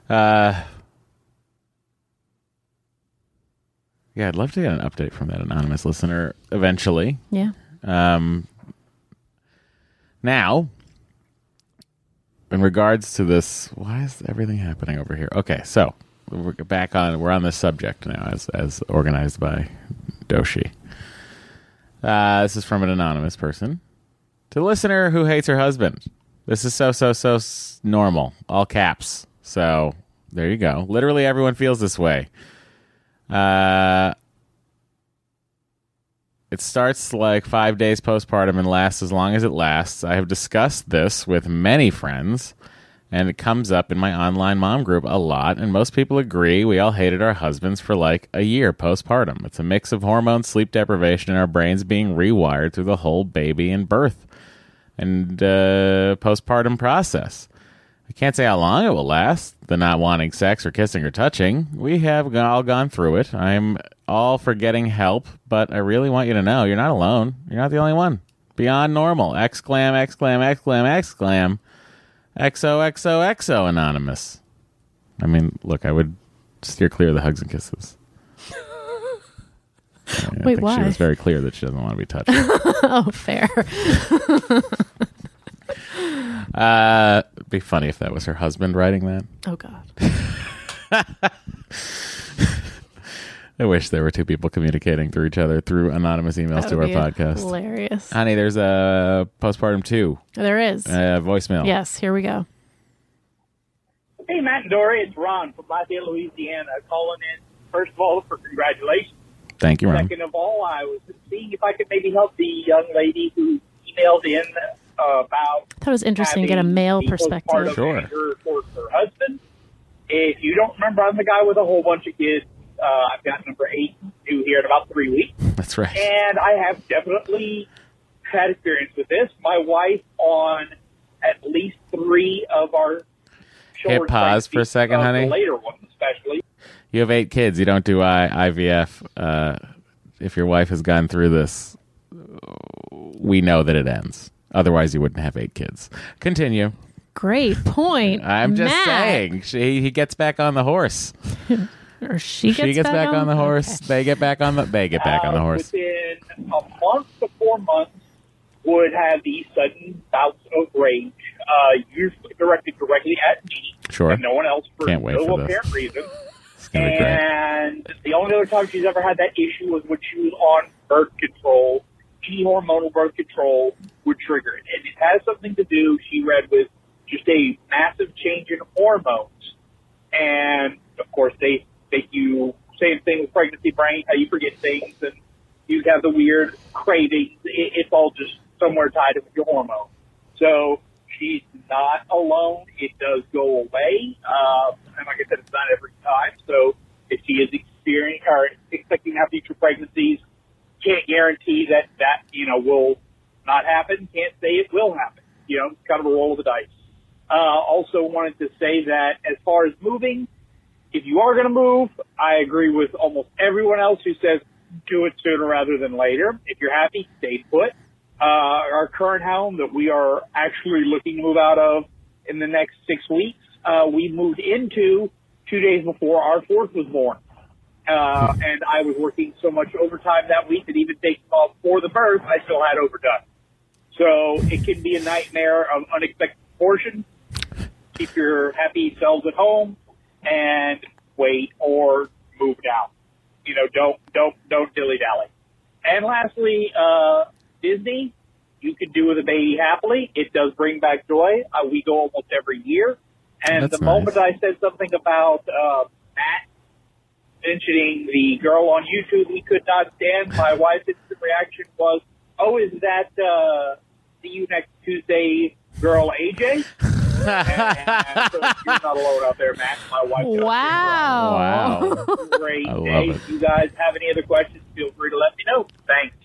Uh, yeah, I'd love to get an update from that anonymous listener eventually. Yeah. Um, now, in regards to this, why is everything happening over here? Okay, so we're back on. We're on this subject now, as as organized by Doshi. Uh, this is from an anonymous person to the listener who hates her husband. This is so so so s- normal, all caps. So there you go. Literally, everyone feels this way. Uh, it starts like five days postpartum and lasts as long as it lasts. I have discussed this with many friends, and it comes up in my online mom group a lot. And most people agree we all hated our husbands for like a year postpartum. It's a mix of hormones, sleep deprivation, and our brains being rewired through the whole baby and birth and uh, postpartum process. I can't say how long it will last, the not wanting sex or kissing or touching. We have all gone through it. I'm all for getting help, but I really want you to know you're not alone. You're not the only one. Beyond normal. Exclam, exclam, exclam, exclam. XOXOXO anonymous. I mean, look, I would steer clear of the hugs and kisses. *laughs* I Wait, think why? she was very clear that she doesn't want to be touched. *laughs* oh, fair. *laughs* uh, it'd be funny if that was her husband writing that. Oh God. I wish there were two people communicating through each other through anonymous emails That to our would be podcast. Hilarious. Honey, there's a postpartum two There is. A voicemail. yes. Here we go. Hey, Matt and Doree, it's Ron from Lafayette, Louisiana, calling in, first of all, for congratulations. Thank you, Ron. Second of all, I was seeing if I could maybe help the young lady who emailed in uh, about I thought it was interesting to get a male perspective. postpartum Sure. anger her husband. If you don't remember, I'm the guy with a whole bunch of kids. Uh, I've got number eight due here in about three weeks. *laughs* That's right. And I have definitely had experience with this. My wife, on at least three of our Hit short pause for a second, honey. Later ones, especially. You have eight kids. You don't do I- IVF. Uh, if your wife has gone through this, we know that it ends. Otherwise, you wouldn't have eight kids. Continue. Great point. I'm just Matt. saying. She, he gets back on the horse. *laughs* Or she gets, she gets back, on the horse. Okay. They get back on the. They get back on the horse. Within a month to four months, would have these sudden bouts of rage, uh, usually directed directly at me Sure. and no one else for Can't wait no for this. apparent reason. It's gonna be great. And the only other time she's ever had that issue was when she was on birth control. Any hormonal birth control would trigger it. And it has something to do, she read, with just a massive change in hormones. And, of course, they make you, same thing with pregnancy brain, how you forget things and you have the weird cravings. It, it's all just somewhere tied in with your hormones. So she's not alone. It does go away. Um, and like I said, it's not every time. So if she is experiencing or expecting to have future pregnancies, can't guarantee that that, you know, will not happen. Can't say it will happen. You know, it's kind of a roll of the dice. Uh, also wanted to say that as far as moving, if you are going to move, I agree with almost everyone else who says do it sooner rather than later. If you're happy, stay put. Uh, our current home that we are actually looking to move out of in the next six weeks, uh, we moved into two days before our fourth was born. Uh, and I was working so much overtime that week that even taking off for the birth, I still had overdone. So it can be a nightmare of unexpected proportions. Keep your happy selves at home and wait or move down. You know, don't don't don't dilly dally. And lastly, uh, Disney, you can do with a baby happily. It does bring back joy. Uh, we go almost every year. And That's the moment. I said something about uh, Matt mentioning the girl on YouTube we could not stand, my *laughs* wife's instant reaction was, "Oh, is that uh, see you next Tuesday, girl AJ?" And so you're not alone out there. My wife. Wow. Wow. Great I day. it. If you guys have any other questions, feel free to let me know. Thanks.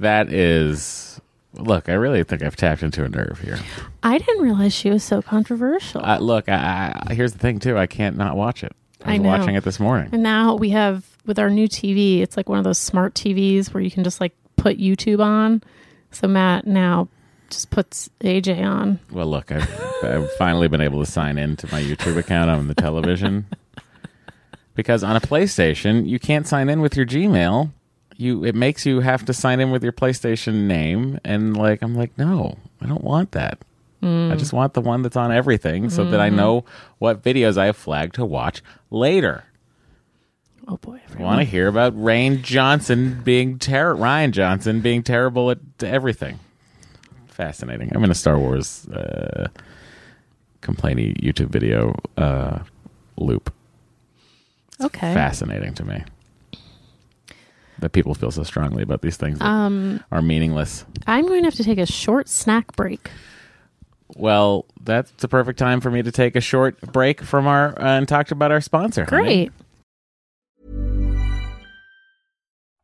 That is. Look, I really think I've tapped into a nerve here. I didn't realize she was so controversial. Uh, look, I, I, here's the thing too. I can't not watch it. I I was know. watching it this morning. and now we have with our new TV, it's like one of those smart TVs where you can just like put YouTube on. So Matt now just puts AJ on. Well, look, I've, I've finally been able to sign in to my YouTube account on the television because on a PlayStation you can't sign in with your Gmail. You it makes you have to sign in with your PlayStation name, and like I'm like, no, I don't want that. I just want the one that's on everything, so that I mm-hmm. know what videos I have flagged to watch later. Oh boy. I want to hear about Rain Johnson being ter- Rian Johnson being terrible at everything. Fascinating. I'm in a Star Wars uh, complainy YouTube video uh, loop. Okay. Fascinating to me that people feel so strongly about these things that Um, are meaningless. I'm going to have to take a short snack break. Well, that's the perfect time for me to take a short break from our uh, and talk about our sponsor. honey.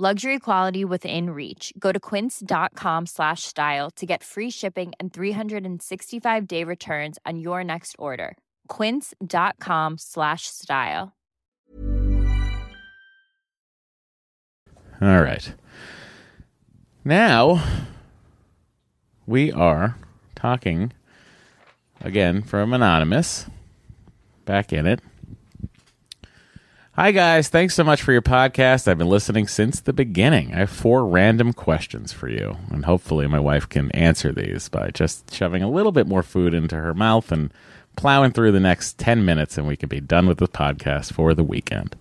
Luxury quality within reach. Go to quince.com slash style to get free shipping and 365 day returns on your next order. Quince.com slash style. All right. Now we are talking again from Anonymous. Back in it. Hi, guys. Thanks so much for your podcast. I've been listening since the beginning. I have four random questions for you, and hopefully, my wife can answer these by just shoving a little bit more food into her mouth and plowing through the next 10 minutes, and we can be done with the podcast for the weekend.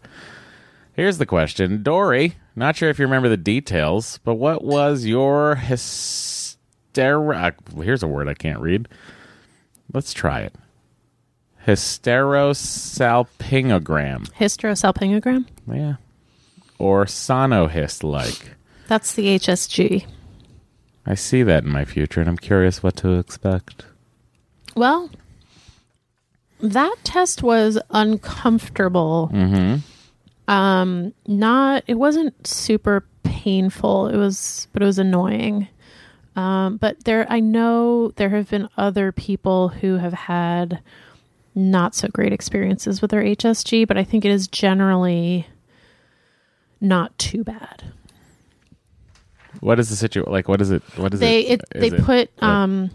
Here's the question Doree, not sure if you remember the details, but what was your hyster? Uh, here's a word I can't read. Let's try it. Hysterosalpingogram. Hysterosalpingogram. Yeah. Or sonohyst like. That's the HSG. I see that in my future, and I'm curious what to expect. Well, that test was uncomfortable. Mm-hmm. Um, not it wasn't super painful. It was, but it was annoying. Um, but there, I know there have been other people who have had not so great experiences with their HSG, but I think it is generally not too bad. What is the situation? Like, what is it? What is they it? it, they it- put um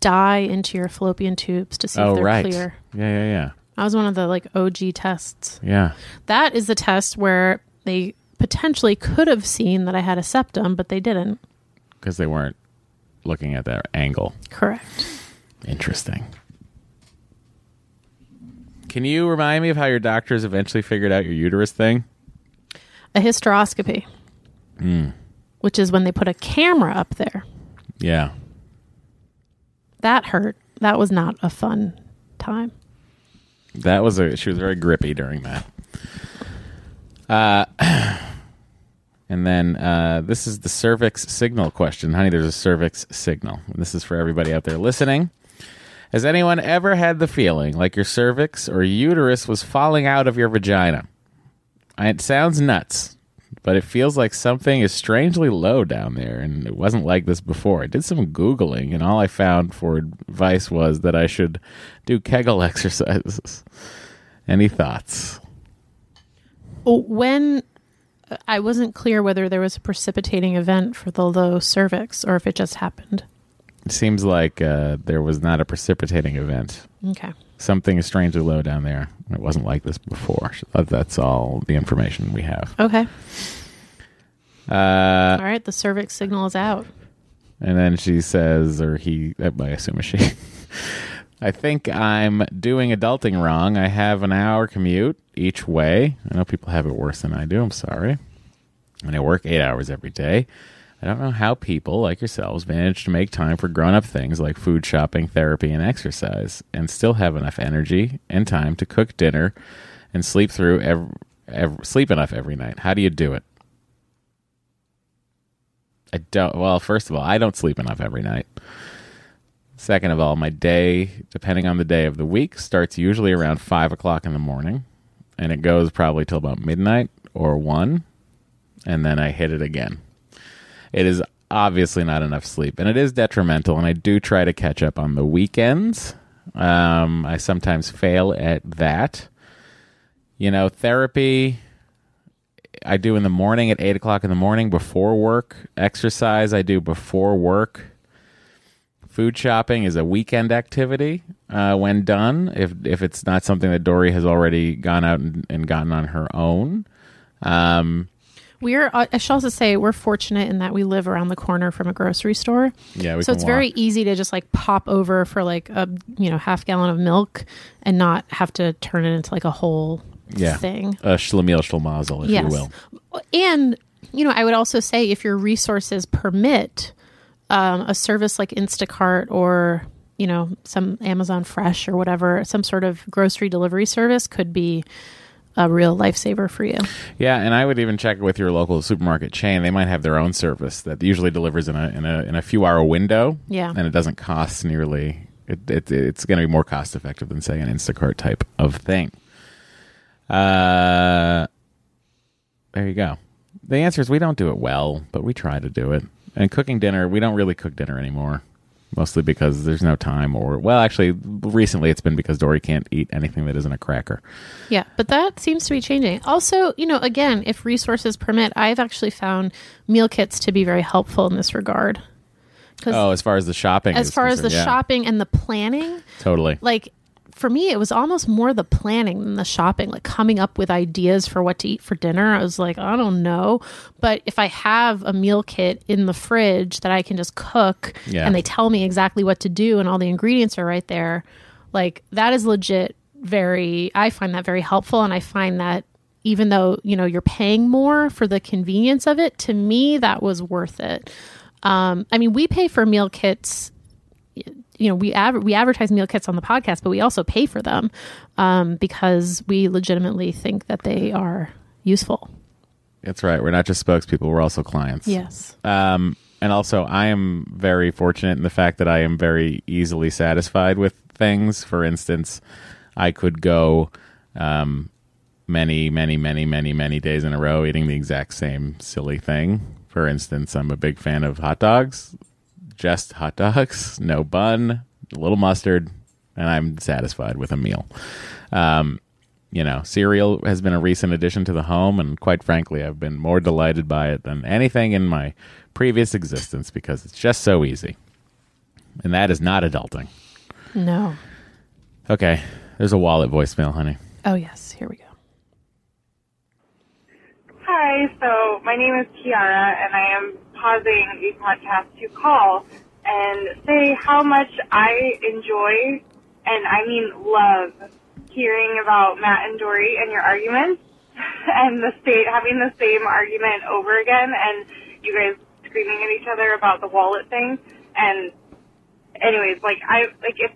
dye into your fallopian tubes to see oh if they're right. clear. Yeah, yeah, yeah, That was one of the like OG tests. yeah. That is the test where they potentially could have seen that I had a septum, but they didn't. Because they weren't looking at that angle. Correct. Interesting. Can you remind me of how your doctors eventually figured out your uterus thing? A hysteroscopy, Mm. which is when they put a camera up there. Yeah. That hurt. That was not a fun time. That was a she was very grippy during that. Uh *clears throat* and then uh this is the cervix signal question. Honey, there's a cervix signal. This is for everybody out there listening. Has anyone ever had the feeling like your cervix or uterus was falling out of your vagina? It sounds nuts, but it feels like something is strangely low down there, and it wasn't like this before. I did some Googling, and all I found for advice was that I should do Kegel *laughs* exercises. Any thoughts? When uh, I wasn't clear whether there was a precipitating event for the low cervix or if it just happened. It seems like uh, there was not a precipitating event. Okay. Something is strangely low down there. It wasn't like this before. That's all the information we have. Okay. Uh, All right. The cervix signal is out. And then she says, or he, I assume she. *laughs* I think I'm doing adulting wrong. I have an hour commute each way. I know people have it worse than I do. I'm sorry. And I work eight hours every day. I don't know how people like yourselves manage to make time for grown up things like food shopping, therapy, and exercise and still have enough energy and time to cook dinner and sleep through every, every, sleep enough every night. How do you do it? I don't. Well, first of all, I don't sleep enough every night. Second of all, my day, depending on the day of the week, starts usually around five o'clock in the morning, and it goes probably till about midnight or one, and then I hit it again. It is obviously not enough sleep, and it is detrimental. And I do try to catch up on the weekends. Um, I sometimes fail at that. You know, therapy. I do in the morning at eight o'clock in the morning before work. Exercise I do before work. Food shopping is a weekend activity uh, when done. If if it's not something that Doree has already gone out and, and gotten on her own. Um, We're, uh, I should also say, we're fortunate in that we live around the corner from a grocery store. Yeah, we so it's very easy to just like pop over for like a you know half gallon of milk and not have to turn it into like a whole yeah, thing. a Schlemiel Schlemazel, if yes. you will. And you know, I would also say if your resources permit, um, a service like Instacart or you know some Amazon Fresh or whatever, some sort of grocery delivery service could be a real lifesaver for you. Yeah, and I would even check with your local supermarket chain. They might have their own service that usually delivers in a in a in a few hour window. Yeah. and it doesn't cost nearly. It, it it's going to be more cost effective than say an Instacart type of thing. Uh, there you go. the answer is we don't do it well, but we try to do it. And cooking dinner, we don't really cook dinner anymore. Mostly because there's no time, or well, actually, recently it's been because Doree can't eat anything that isn't a cracker. Yeah, but that seems to be changing. Also, you know, again, if resources permit, I've actually found meal kits to be very helpful in this regard. Oh, as far as the shopping, as far as the yeah, shopping and the planning, totally. like for me, it was almost more the planning than the shopping, like coming up with ideas for what to eat for dinner. I was like, I don't know. But if I have a meal kit in the fridge that I can just cook Yeah. and they tell me exactly what to do and all the ingredients are right there, like that is legit very, I find that very helpful. And I find that even though, you know, you're paying more for the convenience of it, to me, that was worth it. Um, I mean, we pay for meal kits you know we adver- we advertise meal kits on the podcast, but we also pay for them um, because we legitimately think that they are useful. That's right. We're not just spokespeople; we're also clients. Yes. Um, and also, I am very fortunate in the fact that I am very easily satisfied with things. For instance, I could go um, many, many, many, many, many days in a row eating the exact same silly thing. For instance, I'm a big fan of hot dogs, just hot dogs, no bun, a little mustard, and I'm satisfied with a meal. Um, you know, cereal has been a recent addition to the home, and quite frankly, I've been more delighted by it than anything in my previous existence because it's just so easy. And that is not adulting. No. Okay, there's a wallet voicemail, honey. Oh yes. Here we go. Hi, so my name is Kiara, and I am pausing the podcast to call and say how much I enjoy, and I mean love, hearing about Matt and Doree and your arguments, *laughs* and the state having the same argument over again, and you guys screaming at each other about the wallet thing. And anyways, like I like it's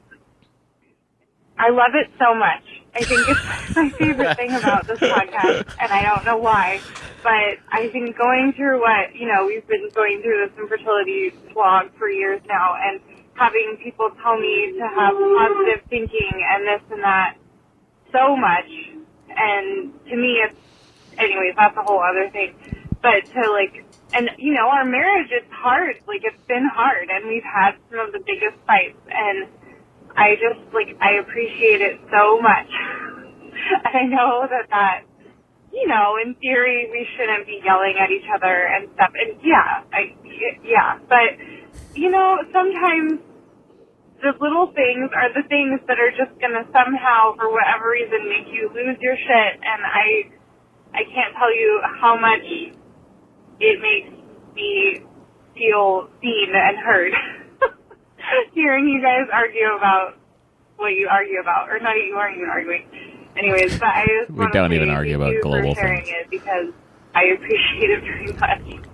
I love it so much. I think it's *laughs* my favorite thing about this podcast, and I don't know why, but I think going through what, you know, we've been going through this infertility blog for years now, and having people tell me to have positive thinking and this and that so much, and to me it's, anyways, that's a whole other thing, but to like, and you know, our marriage is hard, like it's been hard, and we've had some of the biggest fights, and I just like I appreciate it so much. *laughs* I know that that you know, in theory, we shouldn't be yelling at each other and stuff. And yeah, I yeah, but you know, sometimes the little things are the things that are just gonna somehow, for whatever reason, make you lose your shit. And I, I can't tell you how much it makes me feel seen and heard. *laughs* *laughs* Hearing you guys argue about what you argue about, or not you aren't even arguing. Anyways, but I just We don't even argue about global for things. it because I appreciate it very much.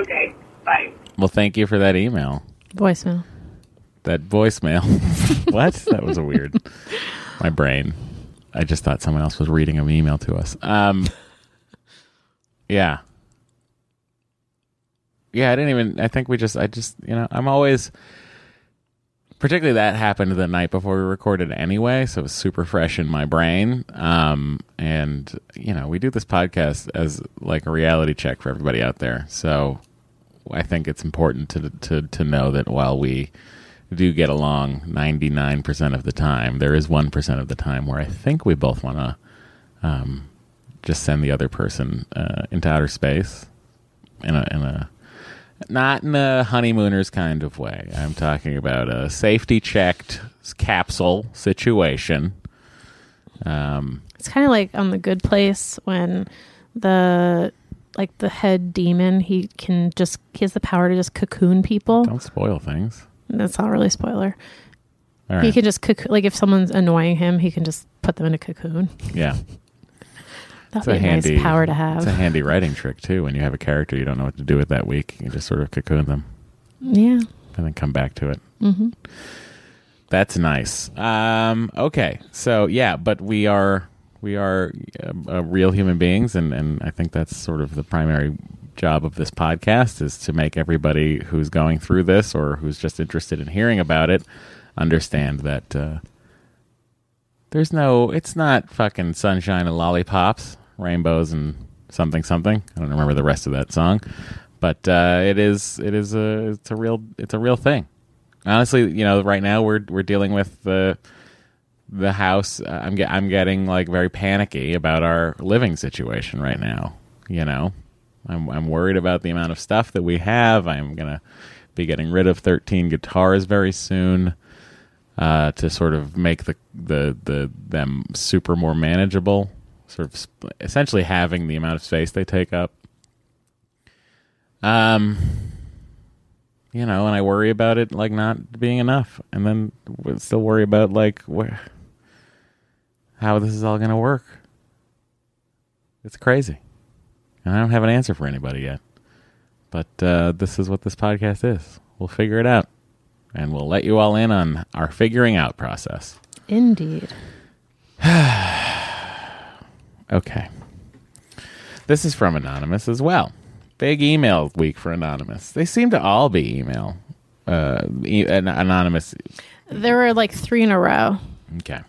Okay, bye. Well, thank you for that email. Voicemail. That voicemail. *laughs* what? That was a weird. *laughs* My brain. I just thought someone else was reading an email to us. Um. Yeah. Yeah, I didn't even. I think we just. I just. You know, I'm always. Particularly that happened the night before we recorded anyway, so it was super fresh in my brain. Um, and you know, we do this podcast as like a reality check for everybody out there. So I think it's important to to to know that while we do get along 99% of the time, there is 1% of the time where I think we both want to um, just send the other person uh, into outer space in a in a not in a honeymooners kind of way. I'm talking about a safety checked capsule situation. Um, It's kind of like on the Good Place when the like the head demon he can just he has the power to just cocoon people. don't spoil things. That's not really a spoiler. All He can just cocoon like if someone's annoying him, he can just put them in a cocoon. Yeah. That'd It's a, nice power to have. It's a handy writing trick too. When you have a character you don't know what to do with that week, you just sort of cocoon them yeah. and then come back to it. hmm That's nice. Um, okay, so yeah, but we are we are uh, uh, real human beings, and and I think that's sort of the primary job of this podcast is to make everybody who's going through this or who's just interested in hearing about it understand that uh, there's no it's not fucking sunshine and lollipops, rainbows and something something. I don't remember the rest of that song, but uh, it is it is a it's a real it's a real thing. Honestly, you know, right now we're we're dealing with the the house. uh, I'm get, I'm getting like very panicky about our living situation right now. You know, I'm I'm worried about the amount of stuff that we have. I'm gonna be getting rid of 13 guitars very soon uh, to sort of make the the the them super more manageable. Sort of sp- essentially having the amount of space they take up. Um, you know, and I worry about it like not being enough, and then still worry about like where how this is all going to work. It's crazy, and I don't have an answer for anybody yet. But uh, this is what this podcast is. We'll figure it out, and we'll let you all in on our figuring out process. Indeed. *sighs* *sighs* *sighs* Okay. This is from Anonymous as well. Big email week for Anonymous. They seem to all be email. Uh, e- an- anonymous. There were like three in a row. Okay.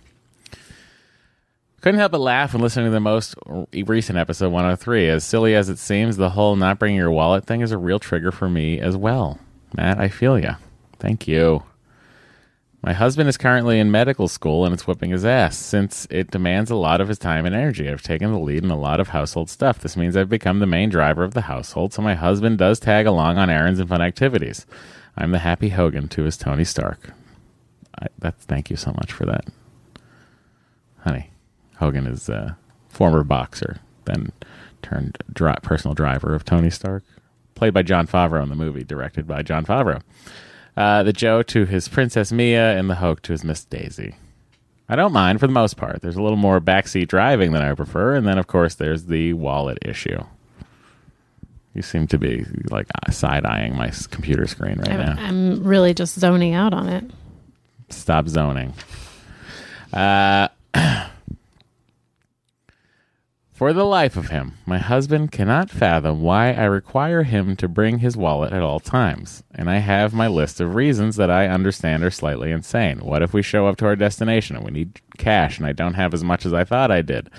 Couldn't help but laugh when listening to the most recent episode 103. As silly as it seems, the whole not bringing your wallet thing is a real trigger for me as well. Matt, I feel ya. Thank you. My husband is currently in medical school and it's whipping his ass. Since it demands a lot of his time and energy, I've taken the lead in a lot of household stuff. This means I've become the main driver of the household, so my husband does tag along on errands and fun activities. I'm the happy Hogan to his Tony Stark. I, that's thank you so much for that, honey. Hogan is a former boxer, then turned dri- personal driver of Tony Stark, played by Jon Favreau in the movie, directed by Jon Favreau. Uh, the Joe to his Princess Mia, and the Hoke to his Miss Daisy. I don't mind for the most part. There's a little more backseat driving than I prefer, and then of course there's the wallet issue. You seem to be like side eyeing my computer screen right now. I'm, I'm really just zoning out on it. Stop zoning. Uh, *clears throat* for the life of him, my husband cannot fathom why I require him to bring his wallet at all times. And I have my list of reasons that I understand are slightly insane. What if we show up to our destination and we need cash and I don't have as much as I thought I did?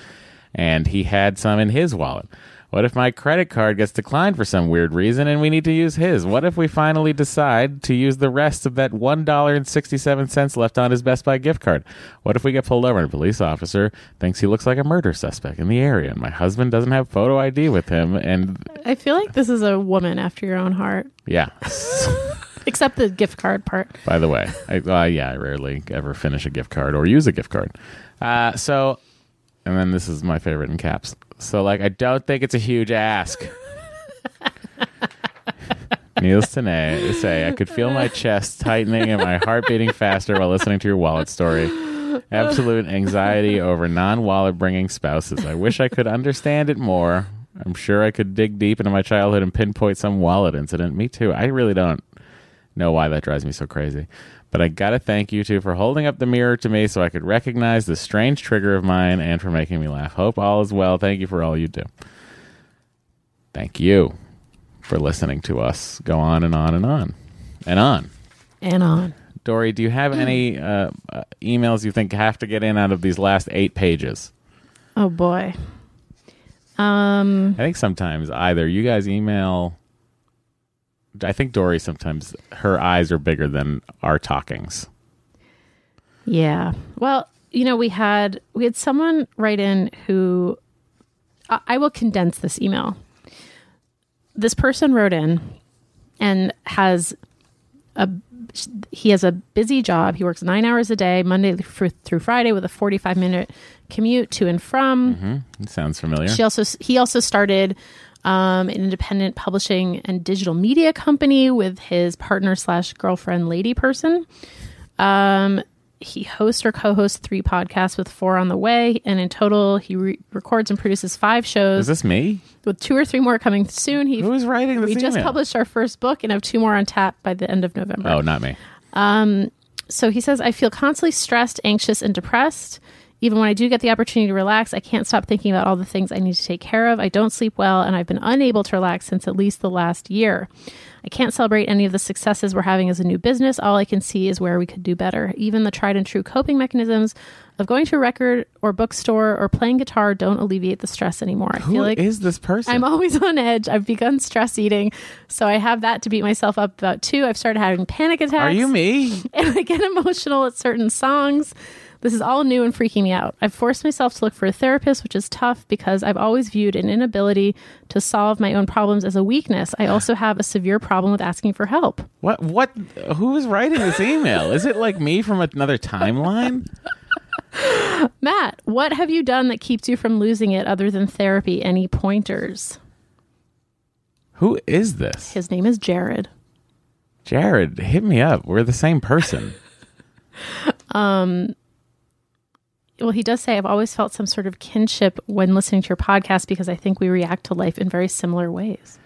And he had some in his wallet. What if my credit card gets declined for some weird reason and we need to use his? What if we finally decide to use the rest of that $1.67 left on his Best Buy gift card? What if we get pulled over and a police officer thinks he looks like a murder suspect in the area and my husband doesn't have photo ID with him and I feel like this is a woman after your own heart, yeah. *laughs* *laughs* except the gift card part. By the way, I, uh, yeah, I rarely ever finish a gift card or use a gift card. Uh, so, and then this is my favorite in caps. So, like, I don't think it's a huge ask. Needless to say, I could feel my chest tightening and my heart beating faster while listening to your wallet story. Absolute anxiety over non wallet bringing spouses. I wish I could understand it more. I'm sure I could dig deep into my childhood and pinpoint some wallet incident. Me too. I really don't know why that drives me so crazy. But I gotta thank you two for holding up the mirror to me so I could recognize this strange trigger of mine and for making me laugh. Hope all is well. Thank you for all you do. Thank you for listening to us go on and on and on and on. And on. Doree, do you have any uh, uh, emails you think have to get in out of these last eight pages? Oh boy. Um, I think sometimes either you guys email. I think Doree sometimes her eyes are bigger than our talkings. Yeah. Well, you know, we had we had someone write in who I, I will condense this email. This person wrote in and has a he has a busy job. He works nine hours a day, Monday through through Friday, with a forty five minute commute to and from. hmm sounds familiar. She also he also started um, an independent publishing and digital media company with his partner slash girlfriend lady person. Um, he hosts or co-hosts three podcasts with four on the way, and in total, he re- records and produces five shows. Is this me? with two or three more coming soon? He Who's writing this We just email? published our first book and have two more on tap by the end of November. Oh, not me. Um, so he says, I feel constantly stressed, anxious, and depressed. Even when I do get the opportunity to relax, I can't stop thinking about all the things I need to take care of. I don't sleep well, and I've been unable to relax since at least the last year. I can't celebrate any of the successes we're having as a new business. All I can see is where we could do better. Even the tried and true coping mechanisms of going to a record or bookstore or playing guitar don't alleviate the stress anymore. I Who feel like is this person? I'm always on edge. I've begun stress eating, so I have that to beat myself up about too. I've started having panic attacks. Are you me? *laughs* And I get emotional at certain songs. This is all new and freaking me out. I've forced myself to look for a therapist, which is tough because I've always viewed an inability to solve my own problems as a weakness. I also have a severe problem with asking for help. What? What? Who is writing this email? Is it like me from another timeline? Matt, what have you done that keeps you from losing it other than therapy? Any pointers? Who is this? His name is Jared. Jared, hit me up. We're the same person. Um, well, he does say, I've always felt some sort of kinship when listening to your podcast because I think we react to life in very similar ways.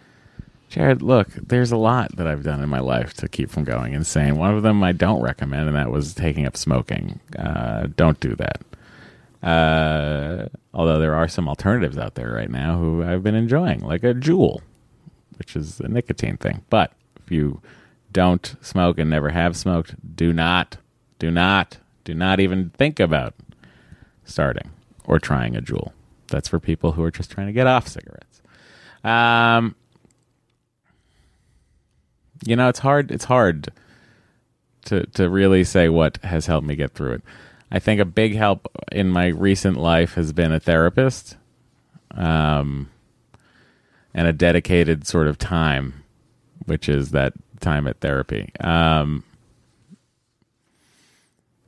Jared, look, there's a lot that I've done in my life to keep from going insane. One of them I don't recommend, and that was taking up smoking. Uh, don't do that. Uh, although there are some alternatives out there right now who I've been enjoying, like a Juul, which is a nicotine thing. But if you don't smoke and never have smoked, do not, do not, do not even think about starting or trying a Juul. That's for people who are just trying to get off cigarettes. Um, you know, it's hard. It's hard to to really say what has helped me get through it. I think a big help in my recent life has been a therapist, um, and a dedicated sort of time, which is that time at therapy. Um,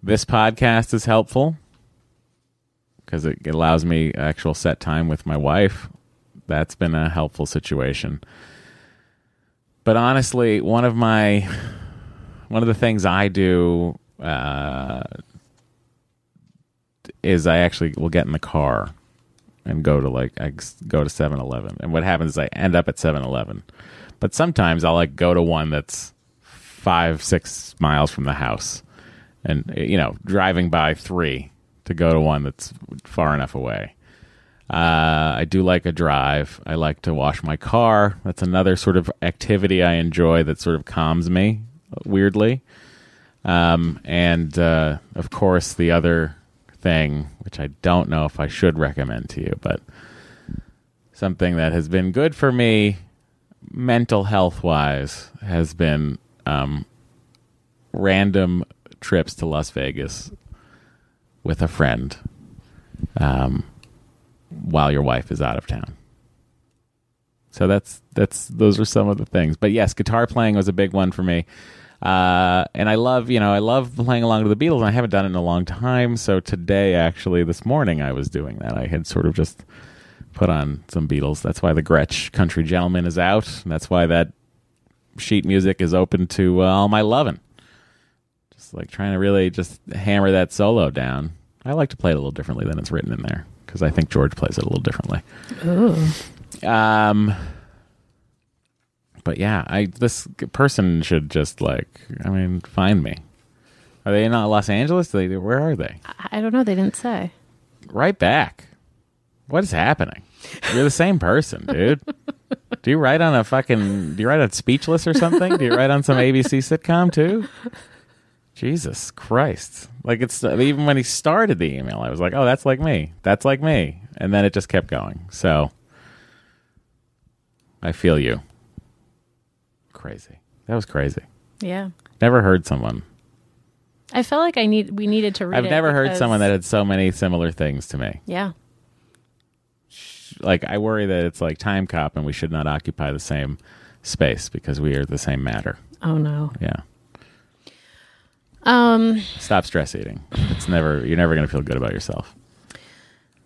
this podcast is helpful because it allows me actual set time with my wife. That's been a helpful situation. But honestly, one of my one of the things I do uh, is I actually will get in the car and go to like I go to 7-Eleven. And what happens is I end up at 7-Eleven. But sometimes I'll like go to one that's 5 6 miles from the house and you know, driving by 3 to go to one that's far enough away. Uh, I do like a drive. I like to wash my car. That's another sort of activity I enjoy that sort of calms me weirdly. Um, and uh, of course, the other thing, which I don't know if I should recommend to you, but something that has been good for me mental health wise has been um, random trips to Las Vegas with a friend um, while your wife is out of town. So that's that's those are some of the things. But yes, guitar playing was a big one for me. Uh, and I love, you know, I love playing along to the Beatles. I haven't done it in a long time. So today, actually, this morning, I was doing that. I had sort of just put on some Beatles. That's why the Gretsch Country Gentleman is out. That's why that sheet music is open to uh, all my loving. Just like trying to really just hammer that solo down. I like to play it a little differently than it's written in there because I think George plays it a little differently. Ooh. Um, but yeah, I this person should just like, I mean, find me. Are they not Los Angeles? They, where are they? I don't know. They didn't say. Right back. What is happening? You're the same person, dude. Do you write on a fucking? Do you write on Speechless or something? Do you write on some ABC sitcom too? Jesus Christ! Like it's uh, even when he started the email, I was like, "Oh, that's like me. That's like me," and then it just kept going. So I feel you. Crazy. That was crazy. Yeah. Never heard someone. I felt like I need we needed to read I've never heard because- someone that had so many similar things to me. Yeah. Like I worry that it's like time cop and we should not occupy the same space because we are the same matter. Oh no. Yeah. Um Stop stress eating. It's never you're never going to feel good about yourself.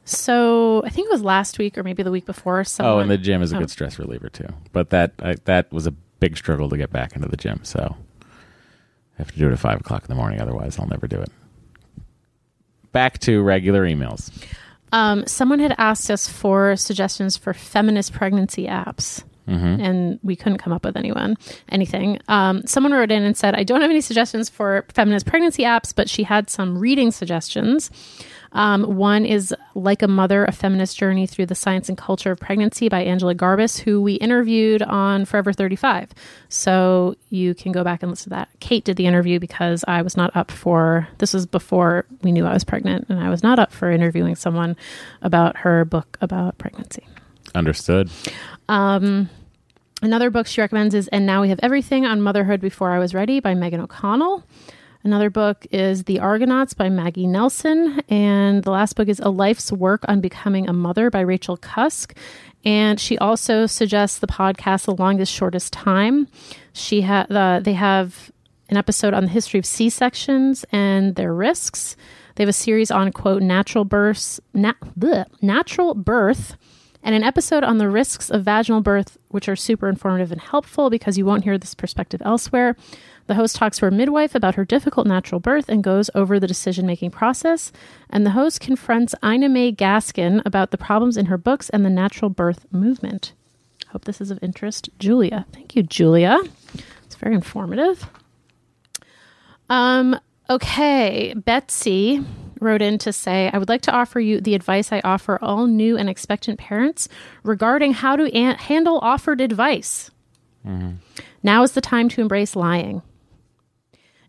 so I think it was last week or maybe the week before someone oh, and the gym is a Oh. good stress reliever too. But that I, that was a big struggle to get back into the gym. So I have to do it at five o'clock in the morning. Otherwise, I'll never do it. Back to regular emails. Um, someone had asked us for suggestions for feminist pregnancy apps. Mhm. And we couldn't come up with anyone, anything. Um, someone wrote in and said, I don't have any suggestions for feminist pregnancy apps, but she had some reading suggestions. Um, one is Like a Mother, a feminist journey through the science and culture of pregnancy by Angela Garbes, who we interviewed on Forever 35. So you can go back and listen to that. Kate did the interview because I was not up for this was before we knew I was pregnant, and I was not up for interviewing someone about her book about pregnancy. Understood. Um, another book she recommends is And Now We Have Everything on Motherhood Before I Was Ready by Meaghan O'Connell. Another book is The Argonauts by Maggie Nelson. And the last book is A Life's Work on Becoming a Mother by Rachel Cusk. And she also suggests the podcast The Longest Shortest Time. She ha- they have an episode on the history of C sections and their risks. They have a series on quote natural births, na- bleh, natural birth, and an episode on the risks of vaginal birth, which are super informative and helpful because you won't hear this perspective elsewhere. The host talks to her midwife about her difficult natural birth and goes over the decision making process. And the host confronts Ina May Gaskin about the problems in her books and the natural birth movement. Hope this is of interest. Julia. Thank you, Julia. It's very informative. Um, okay, Betsy wrote in to say, I would like to offer you the advice I offer all new and expectant parents regarding how to an- handle offered advice. Mm-hmm. Now is the time to embrace lying.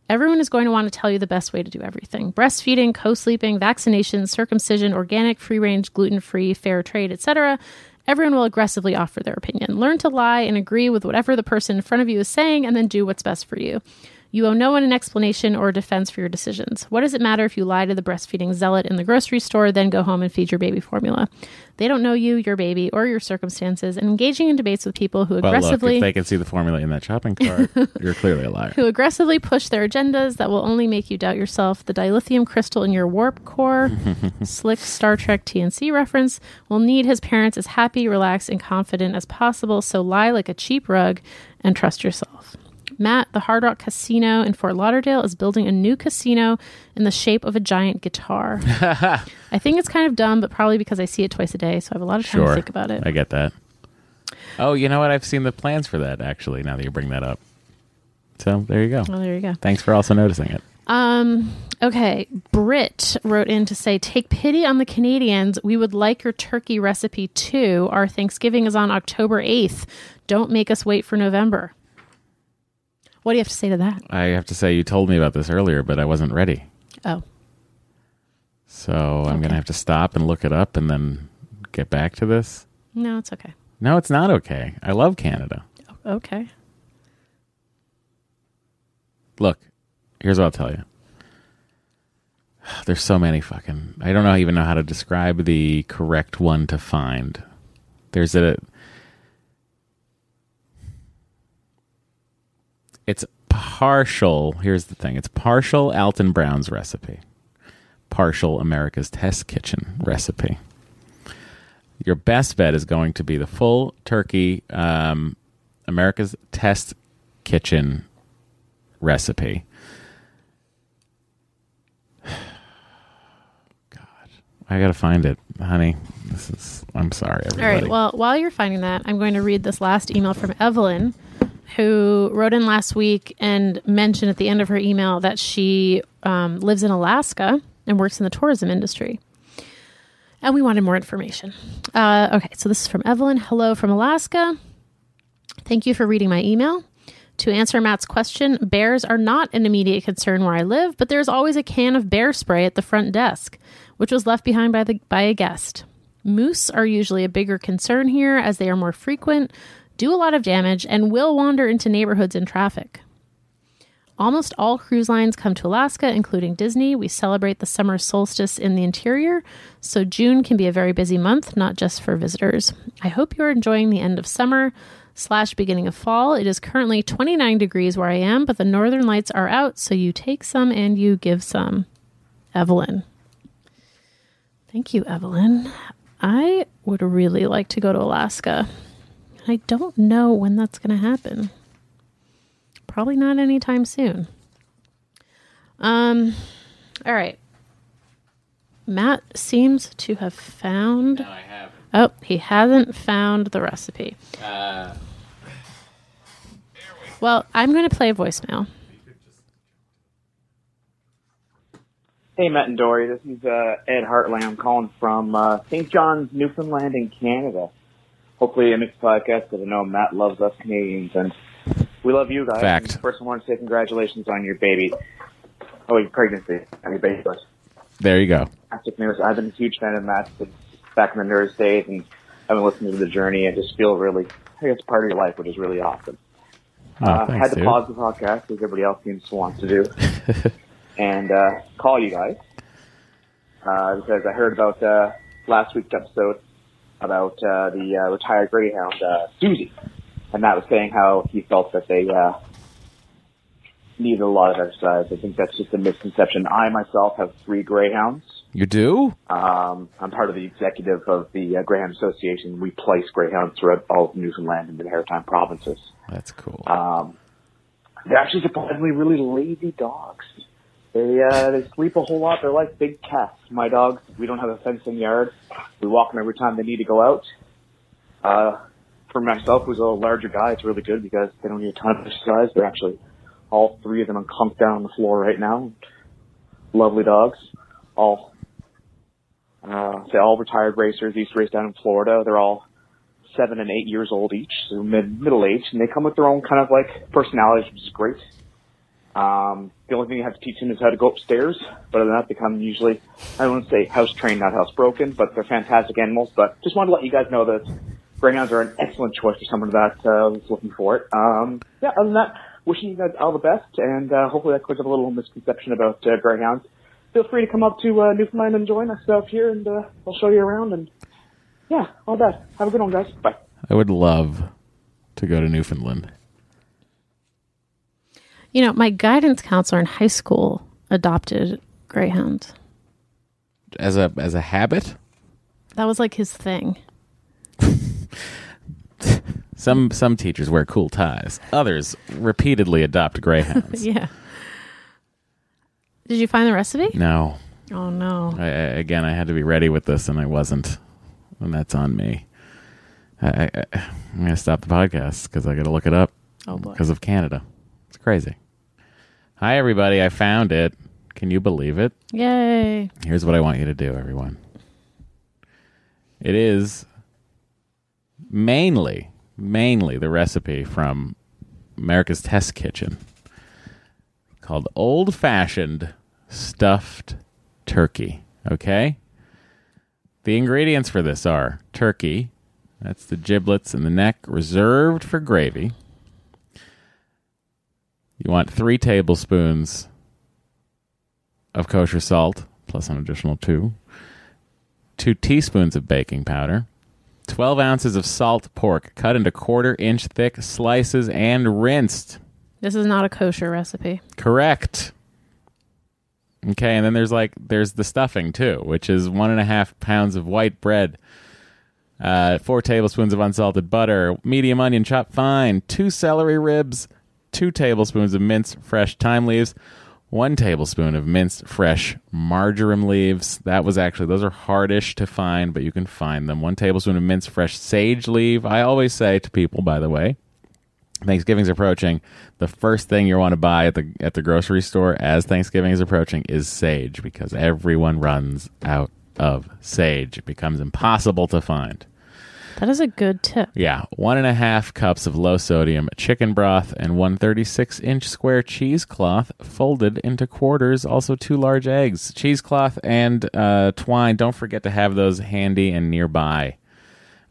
Everyone is going to want to tell you the best way to do everything breastfeeding, co sleeping, vaccinations, circumcision, organic, free range, gluten free, fair trade, etc. Everyone will aggressively offer their opinion. Learn to lie and agree with whatever the person in front of you is saying, and then do what's best for you. You owe no one an explanation or a defense for your decisions. What does it matter if you lie to the breastfeeding zealot in the grocery store, then go home and feed your baby formula? They don't know you, your baby, or your circumstances, and engaging in debates with people who Well, aggressively if they can see the formula in that shopping cart, *laughs* you're clearly a liar. who aggressively push their agendas that will only make you doubt yourself. The dilithium crystal in your warp core, *laughs* slick Star Trek TNG reference, will need his parents as happy, relaxed, and confident as possible. So lie like a cheap rug and trust yourself. Matt, the Hard Rock Casino in Fort Lauderdale, is building a new casino in the shape of a giant guitar. *laughs* I think it's kind of dumb, but probably because I see it twice a day, so I have a lot of time Sure. to think about it. I get that. Oh, you know what? I've seen the plans for that actually. Now that you bring that up, so there you go. Oh, there you go. Thanks for also noticing it. Um, okay. Britt wrote in to say, Take pity on the Canadians. We would like your turkey recipe too. Our Thanksgiving is on October 8th. Don't make us wait for November. What do you have to say to that? I have to say, you told me about this earlier, but I wasn't ready. Oh, So I'm going to have to stop and look it up and then get back to this. no, it's okay. No, it's not okay. I love Canada. Oh, okay. Look, here's what I'll tell you. *sighs* There's so many fucking. I don't know even know how to describe the correct one to find. There's a. It's partial. Here's the thing. It's partial Alton Brown's recipe, partial America's Test Kitchen recipe. Your best bet is going to be the full turkey um, America's Test Kitchen recipe. *sighs* God, I gotta find it, honey. This is. I'm sorry, All everybody. right. Well, while you're finding that, I'm going to read this last email from Evelyn, who wrote in last week and mentioned at the end of her email that she um, lives in Alaska and works in the tourism industry. And we wanted more information. Uh, okay, so this is from Evelyn. Hello from Alaska. Thank you for reading my email. To answer Matt's question, bears are not an immediate concern where I live, but there's always a can of bear spray at the front desk, which was left behind by the by a guest. Moose are usually a bigger concern here as they are more frequent, do a lot of damage, and will wander into neighborhoods in traffic. Almost all cruise lines come to Alaska, including Disney. We celebrate the summer solstice in the interior, so June can be a very busy month, not just for visitors. I hope you're enjoying the end of summer slash beginning of fall. It is currently 29 degrees where I am, but the northern lights are out, so you take some and you give some. Evelyn. Thank you, Evelyn. I would really like to go to Alaska. I don't know when that's going to happen. Probably not anytime soon. Um, all right. Matt seems to have found. No, I have. Oh, he hasn't found the recipe. Well, I'm going to play a voicemail. Hey, Matt and Doree. This is uh, Ed Hartley. I'm calling from uh, St. John's, Newfoundland, in Canada. Hopefully, a mixed podcast because I know Matt loves us Canadians, and we love you guys. Fact. And First, I want to say congratulations on your baby. Oh, your pregnancy. On your baby. There you go. I've been a huge fan of Matt since back in the nurse days, and I've been listening to the journey and just feel really, I guess, part of your life, which is really awesome. Oh, uh, thanks, had to dude. pause the podcast as everybody else seems to want to do, *laughs* and uh, call you guys uh, because I heard about uh, last week's episode about uh, the uh, retired greyhound uh, Susie, and Matt was saying how he felt that they uh, needed a lot of exercise. I think that's just a misconception. I myself have three greyhounds. You do? Um, I'm part of the executive of the uh, Greyhound Association. We place greyhounds throughout all of Newfoundland and the Maritime provinces. That's cool. Um, they're actually surprisingly really lazy dogs. They uh, they sleep a whole lot. They're like big cats. My dogs. We don't have a fenced-in yard. We walk them every time they need to go out. Uh, for myself, who's a larger guy, it's really good because they don't need a ton of exercise. They're actually all three of them are clumped down on the floor right now. Lovely dogs. All uh, they all retired racers. To race down in Florida. They're all seven and eight years old each, so mid middle age, and they come with their own kind of like personalities, which is great. Um, the only thing you have to teach them is how to go upstairs. But other than that, they come usually, I don't want to say house trained, not house broken, but they're fantastic animals. But just wanted to let you guys know that greyhounds are an excellent choice for someone that uh, was looking for it. Um, yeah, other than that, wishing you guys all the best, and uh, hopefully that clears up a little misconception about uh, greyhounds. Feel free to come up to uh, Newfoundland and join us out here, and uh, I'll show you around. And yeah, all that. Have a good one, guys. Bye. I would love to go to Newfoundland. You know, my guidance counselor in high school adopted greyhounds. As a as a habit? That was like his thing. *laughs* Some some teachers wear cool ties. Others repeatedly adopt greyhounds. *laughs* yeah. Did you find the recipe? no. Oh no. I, I, again, I had to be ready with this, and I wasn't, and that's on me. I, I, going to stop the podcast because I got to look it up Oh, boy. because of Canada. It's crazy. Hi, everybody. I found it. Can you believe it? Yay. Here's what I want you to do, everyone. It is mainly, mainly the recipe from America's Test Kitchen called Old Fashioned Stuffed Turkey. Okay? The ingredients for this are turkey, that's the giblets and the neck, reserved for gravy. You want three tablespoons of kosher salt, plus an additional two, two teaspoons of baking powder, 12 ounces of salt pork cut into quarter inch thick slices and rinsed. This is not a kosher recipe. Correct. Okay, and then there's like there's the stuffing too, which is one and a half pounds of white bread, uh, four tablespoons of unsalted butter, medium onion chopped fine, two celery ribs, two tablespoons of minced fresh thyme leaves, one tablespoon of minced fresh marjoram leaves. That was actually those are hardish to find, but you can find them. One tablespoon of minced fresh sage leaf. I always say to people, by the way, Thanksgiving's approaching. The first thing you want to buy at the at the grocery store as Thanksgiving is approaching is sage because everyone runs out of sage. It becomes impossible to find. That is a good tip. Yeah, one and a half cups of low sodium chicken broth and one 36 inch square cheesecloth folded into quarters. Also, two large eggs. Cheesecloth and uh, twine. Don't forget to have those handy and nearby.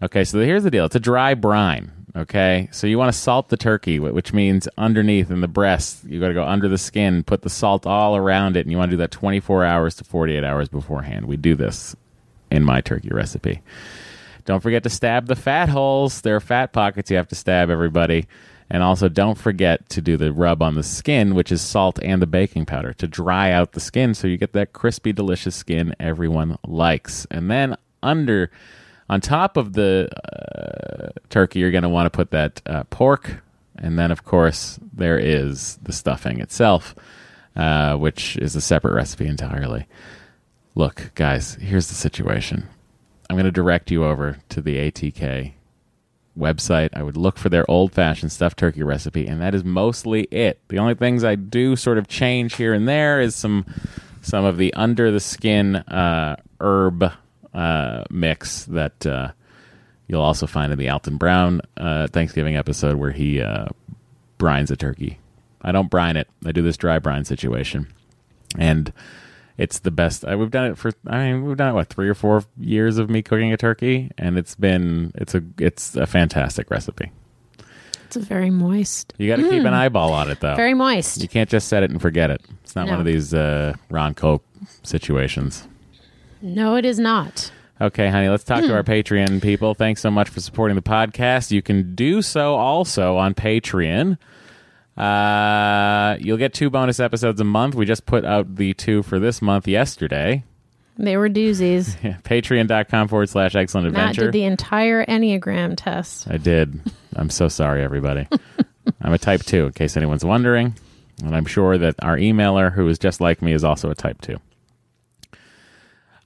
Okay, so here's the deal it's a dry brine. Okay, so you want to salt the turkey, which means underneath in the breast, you got to go under the skin, put the salt all around it, and you want to do that 24 hours to 48 hours beforehand. We do this in my turkey recipe. Don't forget to stab the fat holes. There are fat pockets you have to stab, everybody. And also, don't forget to do the rub on the skin, which is salt and the baking powder, to dry out the skin so you get that crispy, delicious skin everyone likes. And then, under, on top of the uh, turkey, you're going to want to put that uh, pork. And then, of course, there is the stuffing itself, uh, which is a separate recipe entirely. Look, guys, here's the situation. I'm going to direct you over to the ATK website. I would look for their old fashioned stuffed turkey recipe, and that is mostly it. The only things I do sort of change here and there is some some of the under the skin uh, herb uh, mix that uh, you'll also find in the Alton Brown uh, Thanksgiving episode where he uh, brines a turkey. I don't brine it. I do this dry brine situation, and it's the best. Uh, we've done it for. I mean, we've done it what three or four years of me cooking a turkey, and it's been it's a it's a fantastic recipe. It's very moist. You got to keep an Mm. eyeball on it though. Very moist. You can't just set it and forget it. It's not No. one of these uh, Ron Cope situations. No, it is not. Okay, honey, let's talk Hmm. to our Patreon people. Thanks so much for supporting the podcast. You can do so also on Patreon. Uh, you'll get two bonus episodes a month. We just put out the two for this month yesterday. They were doozies. *laughs* Patreon.com forward slash excellent Matt adventure. did the entire Enneagram test. I did. I'm so sorry, everybody. *laughs* I'm a type two, in case anyone's wondering. And I'm sure that our emailer, who is just like me, is also a type two.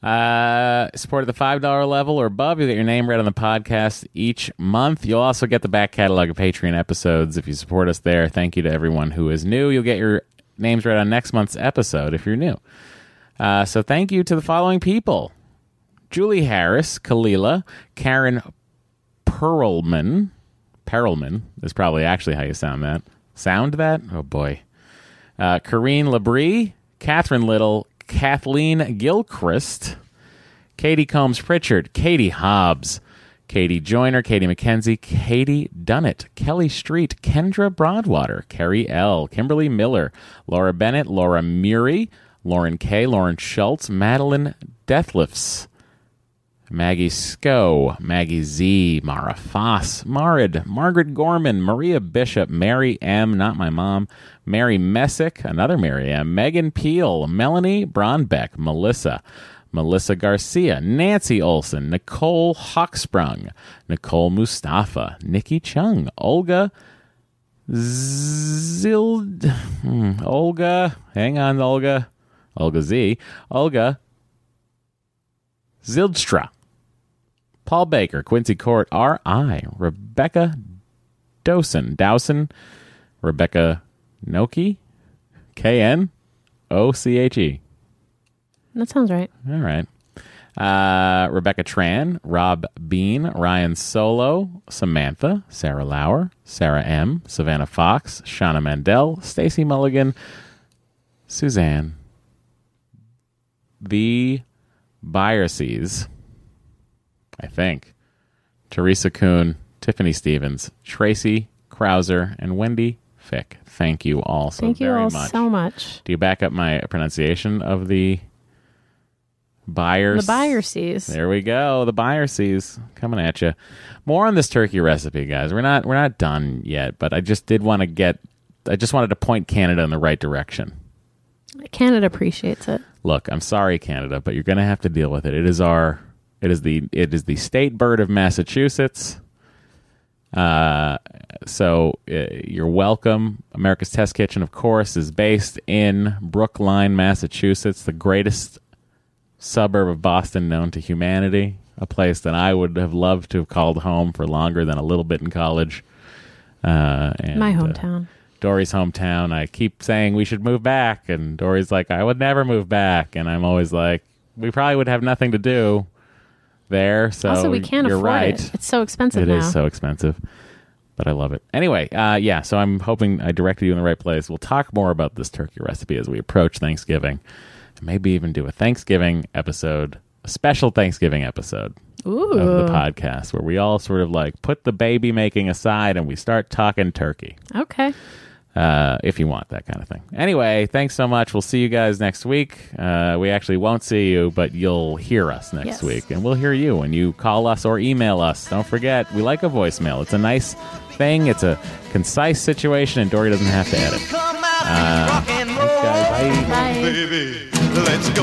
Uh, support at the $5 level or above, you'll get your name read on the podcast each month. You'll also get the back catalog of Patreon episodes if you support us there. Thank you to everyone who is new. You'll get your names read on next month's episode if you're new. Uh, so thank you to the following people Julie Harris, Kalila, Karen Perlman. Perlman is probably actually how you sound that. Sound that? Oh boy. Uh, Corrine Labrie, Catherine Little, Kathleen Gilchrist, Katie Combs Pritchard, Katie Hobbs, Katie Joyner, Katie McKenzie, Katie Dunnett, Kelly Street, Kendra Broadwater, Carrie L., Kimberly Miller, Laura Bennett, Laura Murray, Lauren K., Lauren Schultz, Madeline Deathlifts, Maggie Sco, Maggie Z, Mara Foss, Marid, Margaret Gorman, Maria Bishop, Mary M, not my mom, Mary Messick, another Mary M, Megan Peel, Melanie Bronbeck, Melissa, Melissa Garcia, Nancy Olson, Nicole Hawksprung, Nicole Mustafa, Nikki Chung, Olga Zild, hmm, Olga, hang on, Olga, Olga Z, Olga Zildstra, Paul Baker, Quincy Court, R.I., Rebecca Dawson, Dowson, Rebecca Noki, K.N., O.C.H.E. That sounds right. All right. Uh, Rebecca Tran, Rob Bean, Ryan Solo, Samantha, Sarah Lauer, Sarah M, Savannah Fox, Shauna Mandel, Stacy Mulligan, Suzanne, the Byerses, I think, Teresa Kuhn, Tiffany Stevens, Tracy Krauser, and Wendy Fick. Thank you all so Thank you very all much. so much. Do you back up my pronunciation of the buyers? The buyer sees. There we go. The buyer sees coming at you. More on this turkey recipe, guys. We're not we're not done yet, but I just did want to get. I just wanted to point Canada in the right direction. Canada appreciates it. Look, I'm sorry, Canada, but you're going to have to deal with it. It is our. It is the it is the state bird of Massachusetts. Uh, so uh, you're welcome. America's Test Kitchen, of course, is based in Brookline, Massachusetts, the greatest suburb of Boston known to humanity. A place that I would have loved to have called home for longer than a little bit in college. Uh, and, My uh, hometown. Doree's hometown. I keep saying we should move back, and Doree's like, I would never move back, and I'm always like, we probably would have nothing to do there. So also, we can't you're afford right. it. It's so expensive It now. is so expensive, but I love it. Anyway, uh, yeah. So I'm hoping I directed you in the right place. We'll talk more about this turkey recipe as we approach Thanksgiving, and maybe even do a Thanksgiving episode, a special Thanksgiving episode Ooh. of the podcast where we all sort of like put the baby making aside and we start talking turkey Okay. Uh, if you want that kind of thing. Anyway, thanks so much. We'll see you guys next week. Uh, we actually won't see you, but you'll hear us next Yes. week, and we'll hear you when you call us or email us. Don't forget, we like a voicemail. It's a nice thing. It's a concise situation, and Doree doesn't have to edit. Uh, thanks, guys. Bye. Baby, let's go,